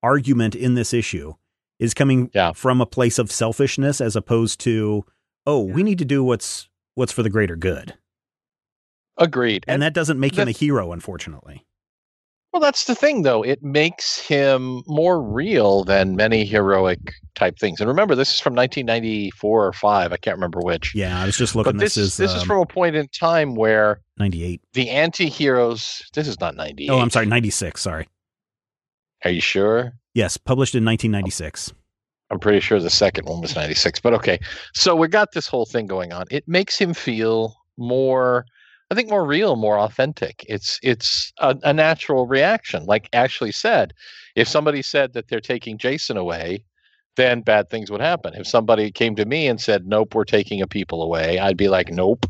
argument in this issue is coming Yeah. from a place of selfishness as opposed to oh we need to do what's what's for the greater good, Agreed. and that doesn't make him a hero, unfortunately. Well, that's the thing, though. It makes him more real than many heroic type things. And remember, this is from 1994 or five. I can't remember which. Yeah, I was just looking. but this, this, is this is um, from a point in time where ninety eight. the anti-heroes. This is not 98. Oh, I'm sorry, ninety six. Sorry. Are you sure? Yes, published in nineteen ninety six. I'm pretty sure the second one was 96. But okay. So we got this whole thing going on. It makes him feel more I think more real, more authentic. It's it's a, a natural reaction. Like Ashley said, if somebody said that they're taking Jason away, then bad things would happen. If somebody came to me and said, "Nope, we're taking a people away," I'd be like, "Nope,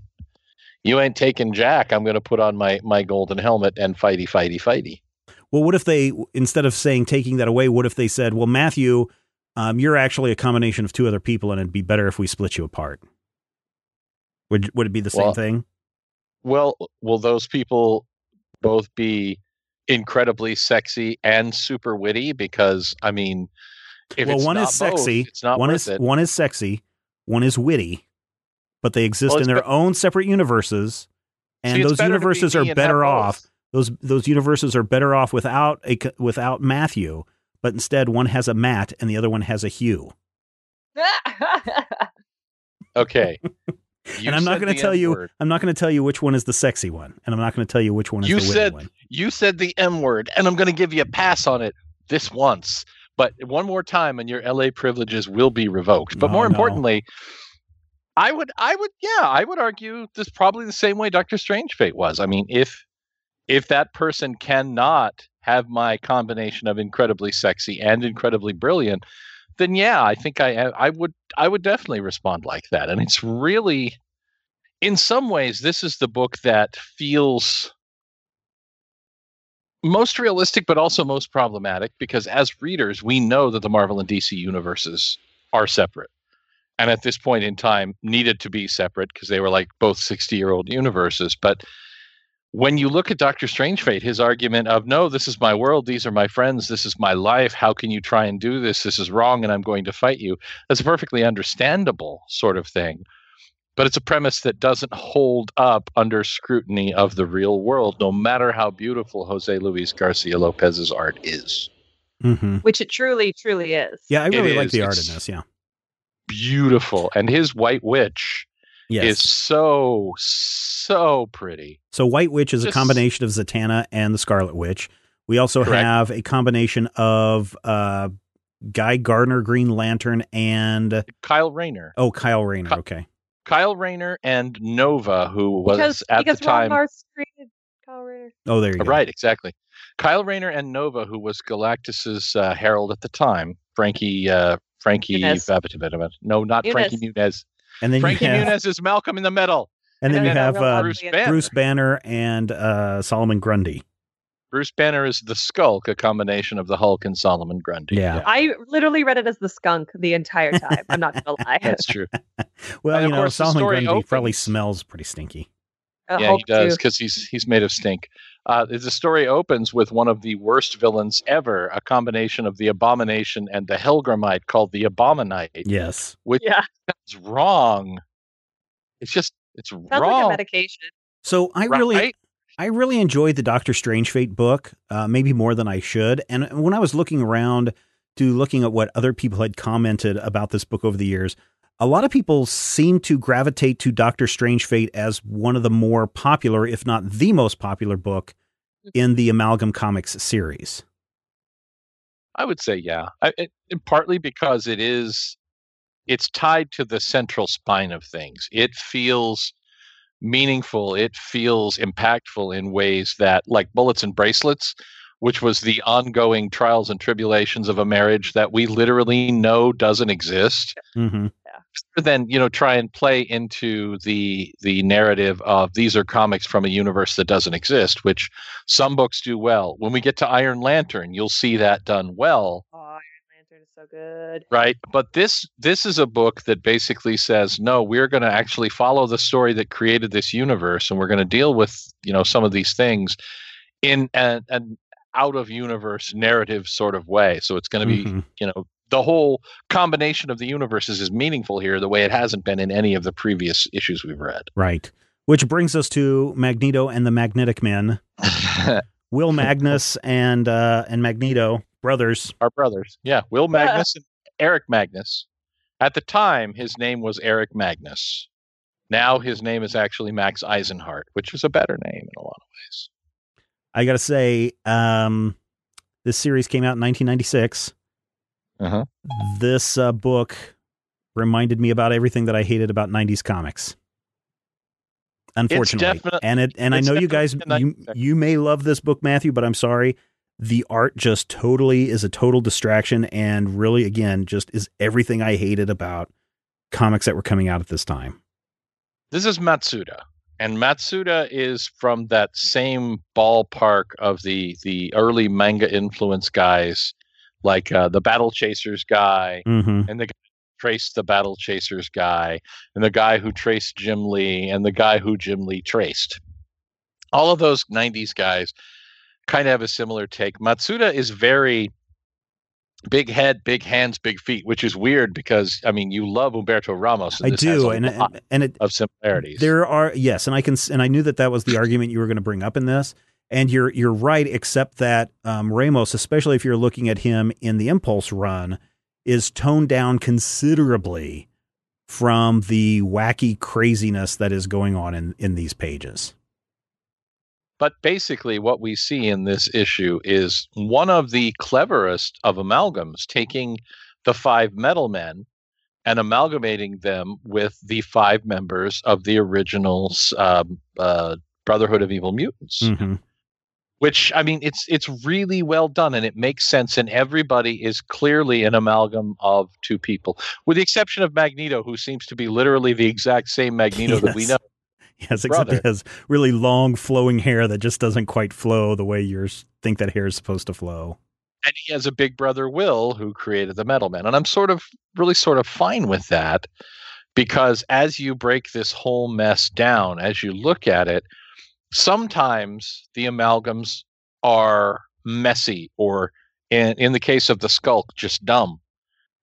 you ain't taking Jack. I'm going to put on my my golden helmet and fighty, fighty, fighty." Well, what if they instead of saying taking that away, what if they said, "Well, Matthew, um, you're actually a combination of two other people, and it'd be better if we split you apart." Would would it be the same Well, thing? Well, will those people both be incredibly sexy and super witty? Because I mean, if well, it's one not is sexy. both, it's not one is it. one is sexy. One is witty, but they exist Well, in their be- own separate universes, and See, those to be universes are better both. off. Those those universes are better off without a without Matthew, but instead one has a Matt and the other one has a Hugh. Okay. You and I'm not going to tell you. I'm not going to tell you which one is the sexy one, and I'm not going to tell you which one is You the said- one. You said the M word, and I'm going to give you a pass on it this once. But one more time, and your LA privileges will be revoked. But Oh, more no. importantly, I would, I would, yeah, I would argue this probably the same way Doctor Strange Fate was. I mean, if if that person cannot have my combination of incredibly sexy and incredibly brilliant, then yeah, I think I uh, I would I would definitely respond like that. And it's really, in some ways, this is the book that feels most realistic, but also most problematic because as readers, we know that the Marvel and DC universes are separate. And at this point in time, needed to be separate because they were like both 60 year old universes. But when you look at Doctor Strange Fate, his argument of, no, this is my world, these are my friends, this is my life, how can you try and do this? This is wrong, and I'm going to fight you. That's a perfectly understandable sort of thing. But it's a premise that doesn't hold up under scrutiny of the real world, no matter how beautiful Jose Luis Garcia Lopez's art is. hmm Which it truly, truly is. Yeah, I It really like is. the art in this. Yeah. Beautiful. And his White Witch Yes. is so, so pretty. So White Witch is a combination of Zatanna and the Scarlet Witch. We also Correct. have a combination of uh, Guy Gardner, Green Lantern, and Kyle Rayner. oh Kyle Rayner. Ki- Okay. Kyle Rayner and Nova, who was because at because the time. Ron Marz created Kyle Rayner. Oh, there you go. Right, exactly. Kyle Rayner and Nova, who was Galactus's uh, herald at the time. Frankie, uh, Frankie, Muniz. No, not Frankie Muniz. Muniz. And then Frankie you have, Muniz is Malcolm in the Middle. and then and you then have uh, Bruce Banner. Bruce Banner and uh, Solomon Grundy. Bruce Banner is the Skulk, a combination of the Hulk and Solomon Grundy. Yeah. I literally read it as the skunk the entire time. I'm not gonna lie. that's true. Well, And you of know, course, Solomon story Grundy probably smells pretty stinky. I yeah, hope he does because he's he's made of stink. Uh, the story opens with one of the worst villains ever, a combination of the Abomination and the Hellgrammite called the Abominite. Yes. Yeah, It's wrong. It's just it's sounds wrong. like a medication. So I really. I really enjoyed the Doctor Strange Fate book, uh, maybe more than I should. And when I was looking around to looking at what other people had commented about this book over the years, a lot of people seem to gravitate to Doctor Strange Fate as one of the more popular, if not the most popular book in the Amalgam Comics series. I would say yeah. I, it, it- partly because it is it's tied to the central spine of things. It feels meaningful. It feels impactful in ways that like bullets and bracelets, which was the ongoing trials and tribulations of a marriage that we literally know doesn't exist. hmm Then you know try and play into the the narrative of these are comics from a universe that doesn't exist, which some books do well. When we get to Iron Lantern, you'll see that done well Oh, Iron Lantern is so so good. right but this this is a book that basically says no we're going to actually follow the story that created this universe and we're going to deal with you know some of these things in an, an out of universe narrative sort of way so it's going to be Mhm. you know the whole combination of the universes is meaningful here the way it hasn't been in any of the previous issues we've read Right. Which brings us to Magneto and the Magnetic Men. Will Magnus and uh, and Magneto brothers. our brothers yeah will magnus and erik magnus at the time his name was erik magnus now his name is actually max eisenhardt which is a better name in a lot of ways I gotta say, um, this series came out in 1996. Uh-huh. This uh, book reminded me about everything that I hated about 90s comics. Unfortunately, and it and I know you guys you, you may love this book, Matthew, but I'm sorry. The art just totally is a total distraction, and really, again, just is everything I hated about comics that were coming out at this time. this is matsuda and matsuda is from that same ballpark of the the early manga influence guys like uh, the battle chasers guy Mm-hmm. and the guy who traced the battle chasers guy and the guy who traced jim lee and the guy who jim lee traced. All of those 90s guys kind of have a similar take. Matsuda is very big head big hands big feet which is weird because i mean you love humberto ramos and I do, and lot and it of similarities. There are yes, and I can and I knew that that was the argument you were going to bring up in this, and you're you're right, except that um, Ramos, especially if you're looking at him in the Impulse run, is toned down considerably from the wacky craziness that is going on in in these pages. But basically, what we see in this issue is one of the cleverest of amalgams, taking the five metal men and amalgamating them with the five members of the original um, uh, Brotherhood of Evil Mutants. Mhm. Which I mean, it's it's really well done, and it makes sense. And everybody is clearly an amalgam of two people, with the exception of Magneto, who seems to be literally the exact same Magneto that we know. Yes, except he Brother. has really long flowing hair that just doesn't quite flow the way you think that hair is supposed to flow. and he has a big brother will who created the metal man and i'm sort of really sort of fine with that because as you break this whole mess down as you look at it sometimes the amalgams are messy or in, in the case of the skulk just dumb.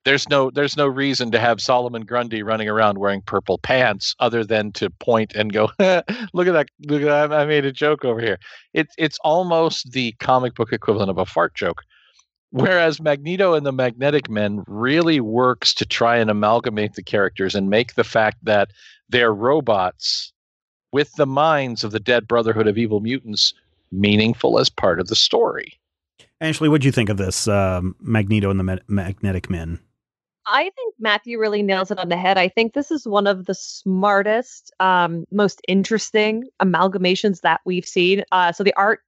There's no there's no reason to have Solomon Grundy running around wearing purple pants other than to point and go look at that look at that I made a joke over here. It's it's almost the comic book equivalent of a fart joke. Whereas Magneto and the Magnetic Men really works to try and amalgamate the characters and make the fact that they're robots with the minds of the dead Brotherhood of Evil Mutants meaningful as part of the story. Ashley, what do you think of this um, Magneto and the Ma- Magnetic Men? I think Matthew really nails it on the head. I think this is one of the smartest, um, most interesting amalgamations that we've seen. Uh, so the art,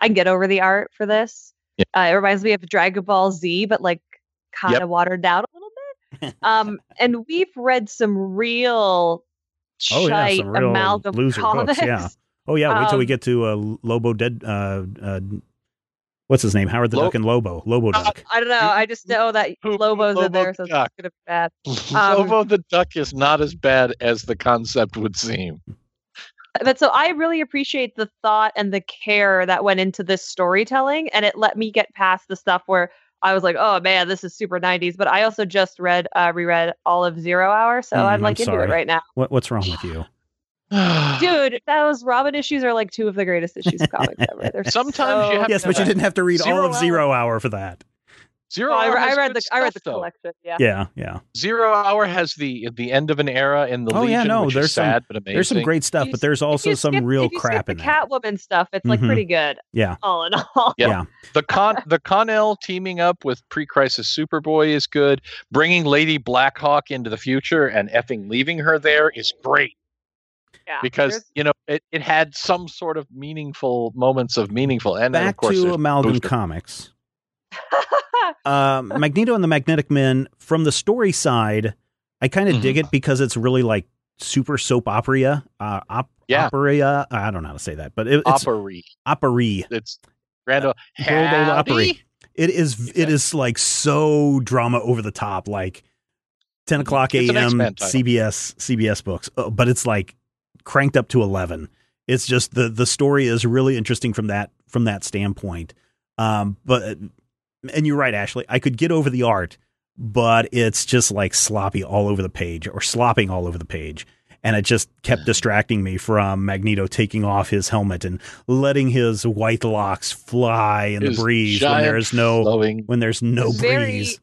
I can get over the art for this. Yeah. Uh, it reminds me of Dragon Ball Z, but like kind of Yep. watered down a little bit. um, and we've read some real Oh, yeah, some real amalgam loser books, yeah. Oh yeah, wait till we Um, get to uh, Lobo Dead. Uh, uh, what's his name? Howard the Lo- Duck and Lobo. Lobo Duck. I don't know. I just know that Lobo's Lobo in there, so it's Duck. gonna be bad. Um, Lobo the Duck is not as bad as the concept would seem. but so I really appreciate the thought and the care that went into this storytelling, and it let me get past the stuff where I was like, "Oh man, this is super '90s." But I also just read, uh, reread all of Zero Hour, so Mm, I'm I'm like into sorry. it right now, What What's wrong with you? dude. Those Robin issues are like two of the greatest issues of comics ever. They're Sometimes you have yes, but you good. didn't have to read all of Hour- Zero Hour for that. Zero I, Hour re- I read good the I read the stuff, though. collection. Yeah. Yeah, yeah. Zero Hour has the the end of an era in the Oh, yeah, no, which there's is some- sad but amazing. There's some great stuff, You but s- there's If also you some skip- real if you skip crap the in there. Catwoman stuff. It's like Mhm. pretty good. Yeah, All in all. Yeah. yeah. the con the Connell teaming up with pre-crisis Superboy is good. Bringing Lady Blackhawk into the future and effing leaving her there is great Yeah. because you know it, it had some sort of meaningful moments of meaningful and then of Back course to Amalgam Booster. Comics. uh, Magneto and the Magnetic Men. From the story side, I kind of Mhm. dig it because it's really like super soap opera. Uh, op- Yeah. opera. I don't know how to say that, but it, it's Opry. opera. It's Grand Ole Howdy. It is it is like so drama over the top, like ten o'clock a.m. CBS CBS books, Uh, but it's like cranked up to eleven. It's just the the story is really interesting from that from that standpoint. Um, but and you're right, Ashley. I could get over the art, but it's just like sloppy all over the page or slopping all over the page. And it just kept distracting me from Magneto taking off his helmet and letting his white locks fly in His the breeze when there's no flowing- when there's no Very- breeze.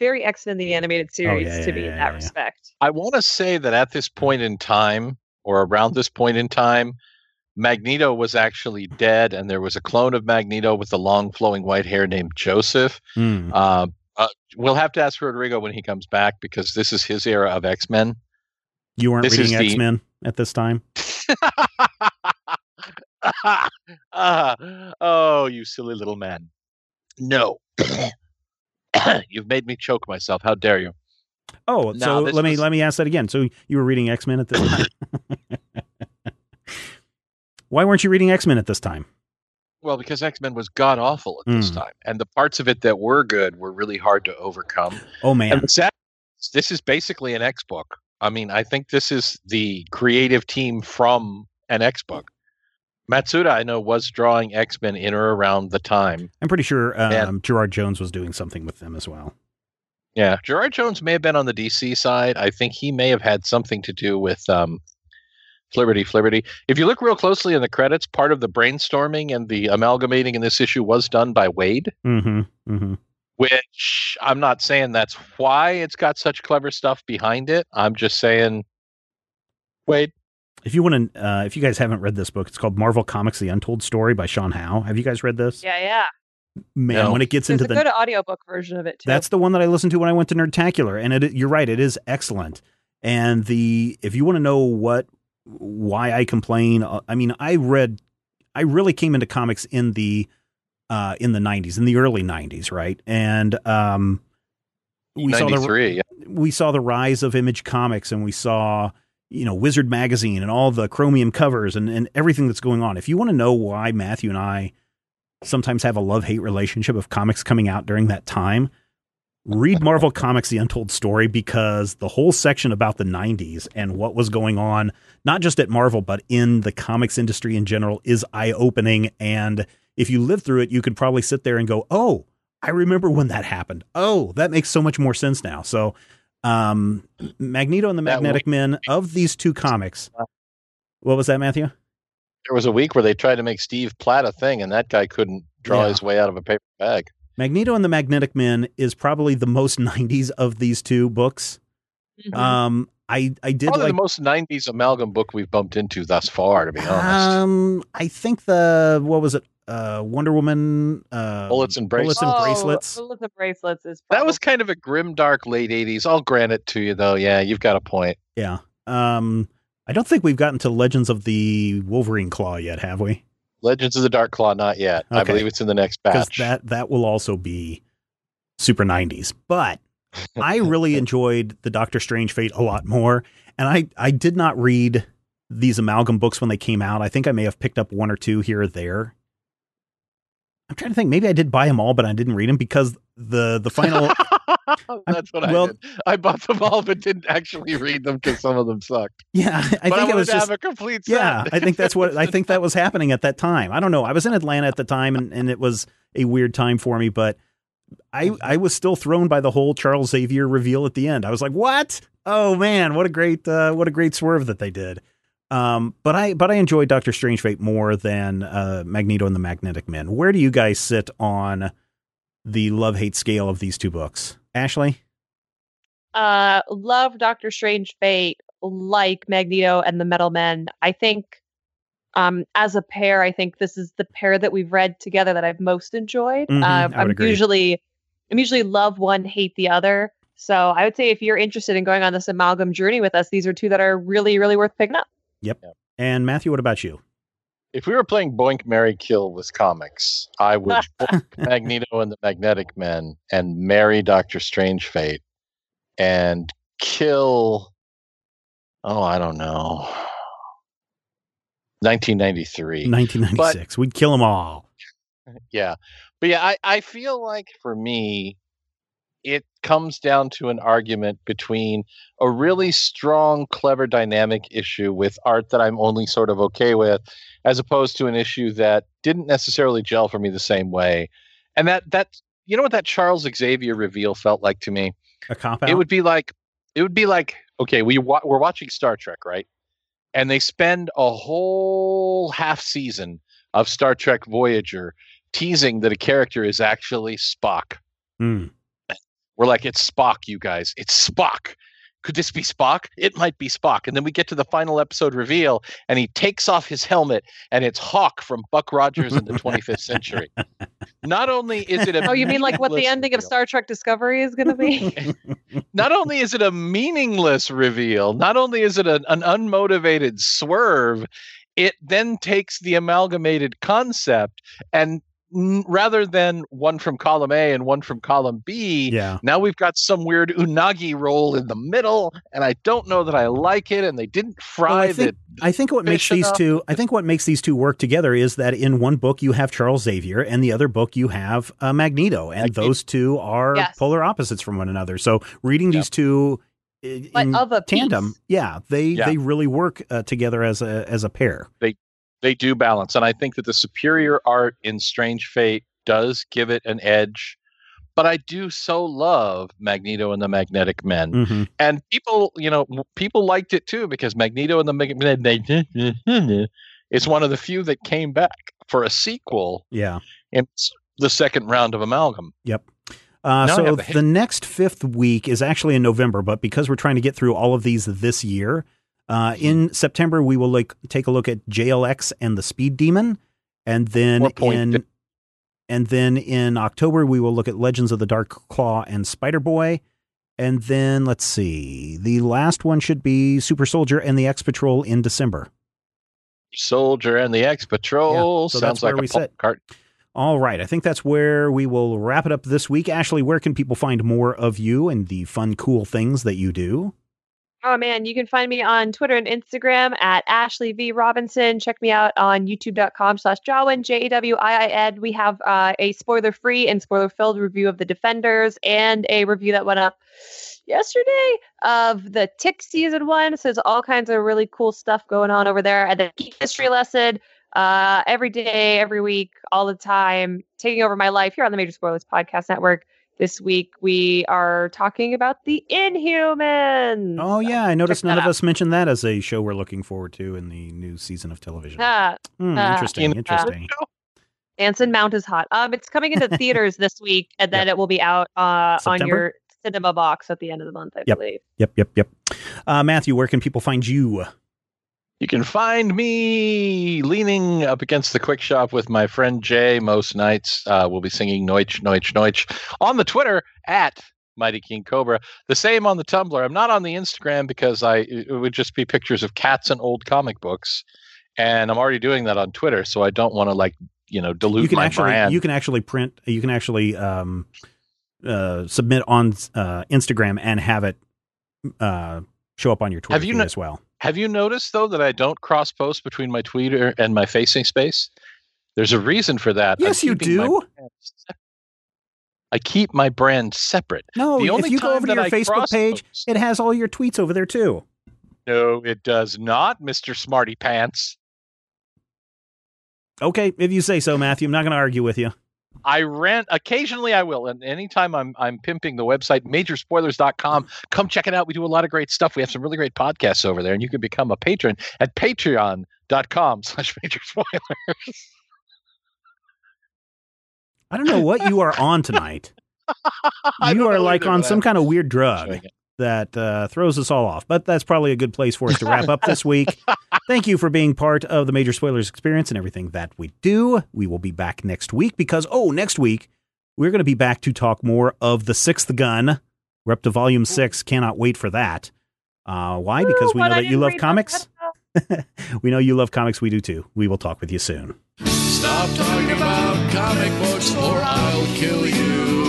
Very X Men the animated oh, series yeah, to be yeah, in that yeah. respect. I want to say that at this point in time, or around this point in time, Magneto was actually dead, and there was a clone of Magneto with the long flowing white hair named Joseph. Hmm. Uh, uh, we'll have to ask Rodrigo when he comes back because this is his era of X Men. You weren't this reading X Men at this time. Ah, oh, you silly little man. No. You've made me choke myself. How dare you? Oh, No, so let me let me ask that again. So you were reading X Men at this time? Why weren't you reading X Men at this time? Well, because X Men was god awful at this Mm. time, and the parts of it that were good were really hard to overcome. Oh man, And sad, this is basically an X book. I mean, I think this is the creative team from an X book. Matsuda, I know, was drawing X Men in or around the time. I'm pretty sure um, Man. Gerard Jones was doing something with them as well. Yeah, Gerard Jones may have been on the DC side. I think he may have had something to do with um, Flibberty Flibberty. If you look real closely in the credits, part of the brainstorming and the amalgamating in this issue was done by Waid. Mm-hmm. Mm-hmm. which I'm not saying that's why it's got such clever stuff behind it. I'm just saying, wait, If you want to, uh, if you guys haven't read this book, it's called Marvel Comics: The Untold Story by Sean Howe. Have you guys read this? Yeah, yeah. Man, No. when it gets There's into a the good audiobook version of it too. That's the one that I listened to when I went to Nerdtacular, and it, you're right, it is excellent. And the if you want to know what why I complain, uh, I mean, I read, I really came into comics in the uh, in the '90s, in the early '90s, right? And um, we saw the Yeah. we saw the rise of Image Comics, and we saw you know Wizard Magazine and all the chromium covers and and everything that's going on. If you want to know why Matthew and I sometimes have a love hate relationship of comics coming out during that time. Read Marvel Comics The Untold Story because the whole section about the 90s and what was going on, not just at Marvel, but in the comics industry in general, is eye opening. And if you live through it, you could probably sit there and go, Oh, I remember when that happened. Oh, that makes so much more sense now. So, um, Magneto and the Magnetic Men of these two comics. What was that, Matthew? There was a week where they tried to make Steve Platt a thing, and that guy couldn't draw Yeah. his way out of a paper bag. Magneto and the Magnetic Men is probably the most 90s of these two books. Mhm. Um, I I did Probably like the most 90s amalgam book we've bumped into thus far, to be honest. um I think the what was it uh Wonder Woman uh Bullets and Bullets and Oh, bracelets. Bullets and bracelets is that was kind of a grim, dark late 80s. I'll grant it to you, though. Yeah, you've got a point. Yeah. Um I don't think we've gotten to Legends of the Wolverine Claw yet, have we? Legends of the Dark Claw, not yet. I believe it's in the next batch. that that will also be super 90s. But I really enjoyed the Doctor Strange Fate a lot more. And I, I did not read these amalgam books when they came out. I think I may have picked up one or two here or there. I'm trying to think. Maybe I did buy them all, but I didn't read them because the the final. That's what well- I did. I bought them all, but didn't actually read them because some of them sucked. yeah, I but I think it was just. have a complete set. Yeah, I think that's what I think that was happening at that time. I don't know. I was in Atlanta at the time, and, and it was a weird time for me, but I I was still thrown by the whole Charles Xavier reveal at the end. I was like, "What? Oh man, what a great uh, what a great swerve that they did." Um, but I but I enjoyed Doctor Strange Fate more than uh, Magneto and the Magnetic Men. Where do you guys sit on the love hate scale of these two books, Ashley? uh love Doctor Strange Fate like Magneto and the Metal Men. I think um as a pair, I think this is the pair that we've read together that I've most enjoyed. Mhm, um, I'm agree. usually I'm usually love one, hate the other. So I would say if you're interested in going on this amalgam journey with us, these are two that are really, really worth picking up. Yep. And Matthew, what about you? If we were playing Boink, Mary Kill with comics, I would Magneto and the Magnetic Men and marry Doctor Strange Fate and kill. Oh, I don't know. 1993. 1996. We'd kill them all. Yeah. But yeah, I, I feel like for me, it comes down to an argument between a really strong, clever, dynamic issue with art that I'm only sort of okay with, as opposed to an issue that didn't necessarily gel for me the same way. And that that you know what that Charles Xavier reveal felt like to me? A cop out. It would be like it would be like okay, we wa- we're watching Star Trek, right? And they spend a whole half season of Star Trek Voyager teasing that a character is actually Spock. Hmm. We're like, it's Spock, you guys. It's Spock. Could this be Spock? It might be Spock. And then we get to the final episode reveal, and he takes off his helmet, and it's Hawk from Buck Rogers in the 25th century. Not only is it a Oh, you mean like what the ending of Star Trek Discovery is going to be? not only is it a meaningless reveal, not only is it an, an unmotivated swerve, it then takes the amalgamated concept and rather than one from column A and one from column B, Yeah. now we've got some weird unagi roll in the middle, and I don't know that I like it. And they didn't fry Well, I think the I think what makes these enough. two I think what makes these two work together is that in one book you have Charles Xavier and the other book you have uh, Magneto, and Magneto. those two are Yes. polar opposites from one another. So reading Yep. these two i- But in of a tandem, piece. yeah, they Yeah. they really work uh, together as a as a pair. they do balance and i think that the superior art in strange fate does give it an edge but i do so love magneto and the magnetic men hmm and people you know, people liked it too because magneto and the magnetic it's one of the few that came back for a sequel Yeah. in the second round of amalgam Yep. Uh, so the next fifth week is actually in November, but because we're trying to get through all of these this year, uh, in September we will like take a look at JLX and the Speed Demon, and then in De- and then in October we will look at Legends of the Dark Claw and Spider Boy, and then let's see, the last one should be Super Soldier and the X Patrol in December. soldier and the x patrol Yeah, so sounds like a Paul cart All right. I think that's where we will wrap it up this week. Ashley, where can people find more of you and the fun, cool things that you do? Oh man, you can find me on Twitter and Instagram at Ashley V Robinson. Check me out on youtube.com slash Jawin, J A W I I N. We have uh, a spoiler free and spoiler filled review of the Defenders and a review that went up yesterday of the Tick season one. So there's all kinds of really cool stuff going on over there. And then History Lesson uh, every day, every week, all the time, taking over my life here on the Major Spoilers Podcast Network. This week we are talking about the Inhumans. Oh, yeah. I noticed Check none of out. us mentioned that as a show we're looking forward to in the new season of television. Ah, Hmm, uh, interesting. In- interesting. Anson Mount is hot. Um, it's coming into theaters this week, and then it will be out uh, on your cinema box at the end of the month, I Yep. believe. Yep, yep, yep. Uh, Matthew, where can people find you? You can find me leaning up against the quick shop with my friend Jay most nights. Uh, we'll be singing Noich, Noich, Noich on the Twitter at Mighty King Cobra. The same on the Tumblr. I'm not on the Instagram because I it would just be pictures of cats and old comic books, and I'm already doing that on Twitter. So I don't want to like you know dilute you can my actually brand. you can actually print you can actually um, uh, submit on uh, Instagram and have it uh, show up on your Twitter Have you as well. Have you noticed though that I don't cross post between my Twitter and my facing space? There's a reason for that. Yes, you do. I keep my brand separate. No, The if only you go over to your I Facebook page, cross-post- it has all your tweets over there too. No, it does not, Mr. Smarty Pants. Okay, if you say so, Matthew. I'm not going to argue with you. I rent occasionally I will. And anytime I'm I'm pimping the website majorspoilers.com, come check it out. We do a lot of great stuff. We have some really great podcasts over there, and you can become a patron at patreon.com slash major spoilers. I don't know what you are on tonight. You are like on some kind of weird drug. That uh, throws us all off. But that's probably a good place for us to wrap up this week. Thank you for being part of the Major Spoilers experience and everything that we do. We will be back next week because, oh, next week, we're going to be back to talk more of The Sixth Gun. We're up to volume six. Cannot wait for that. Uh, why? Because we know I that you love comics. we know you love comics. We do too. We will talk with you soon. Stop talking about comic books or I'll kill you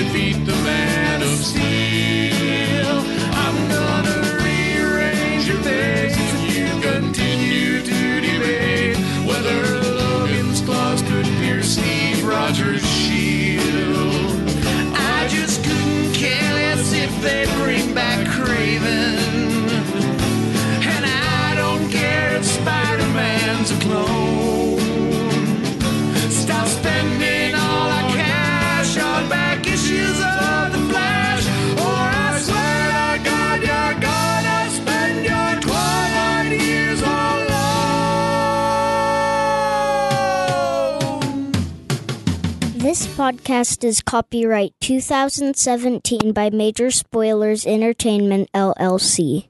defeat the man of steel. I'm gonna rearrange your face if you continue to debate whether Logan's claws could pierce Steve Rogers' shield. I just couldn't care less if they bring back Kraven. And I don't care if Spider Man's a clone. This podcast is copyright 2017 by Major Spoilers Entertainment, LLC.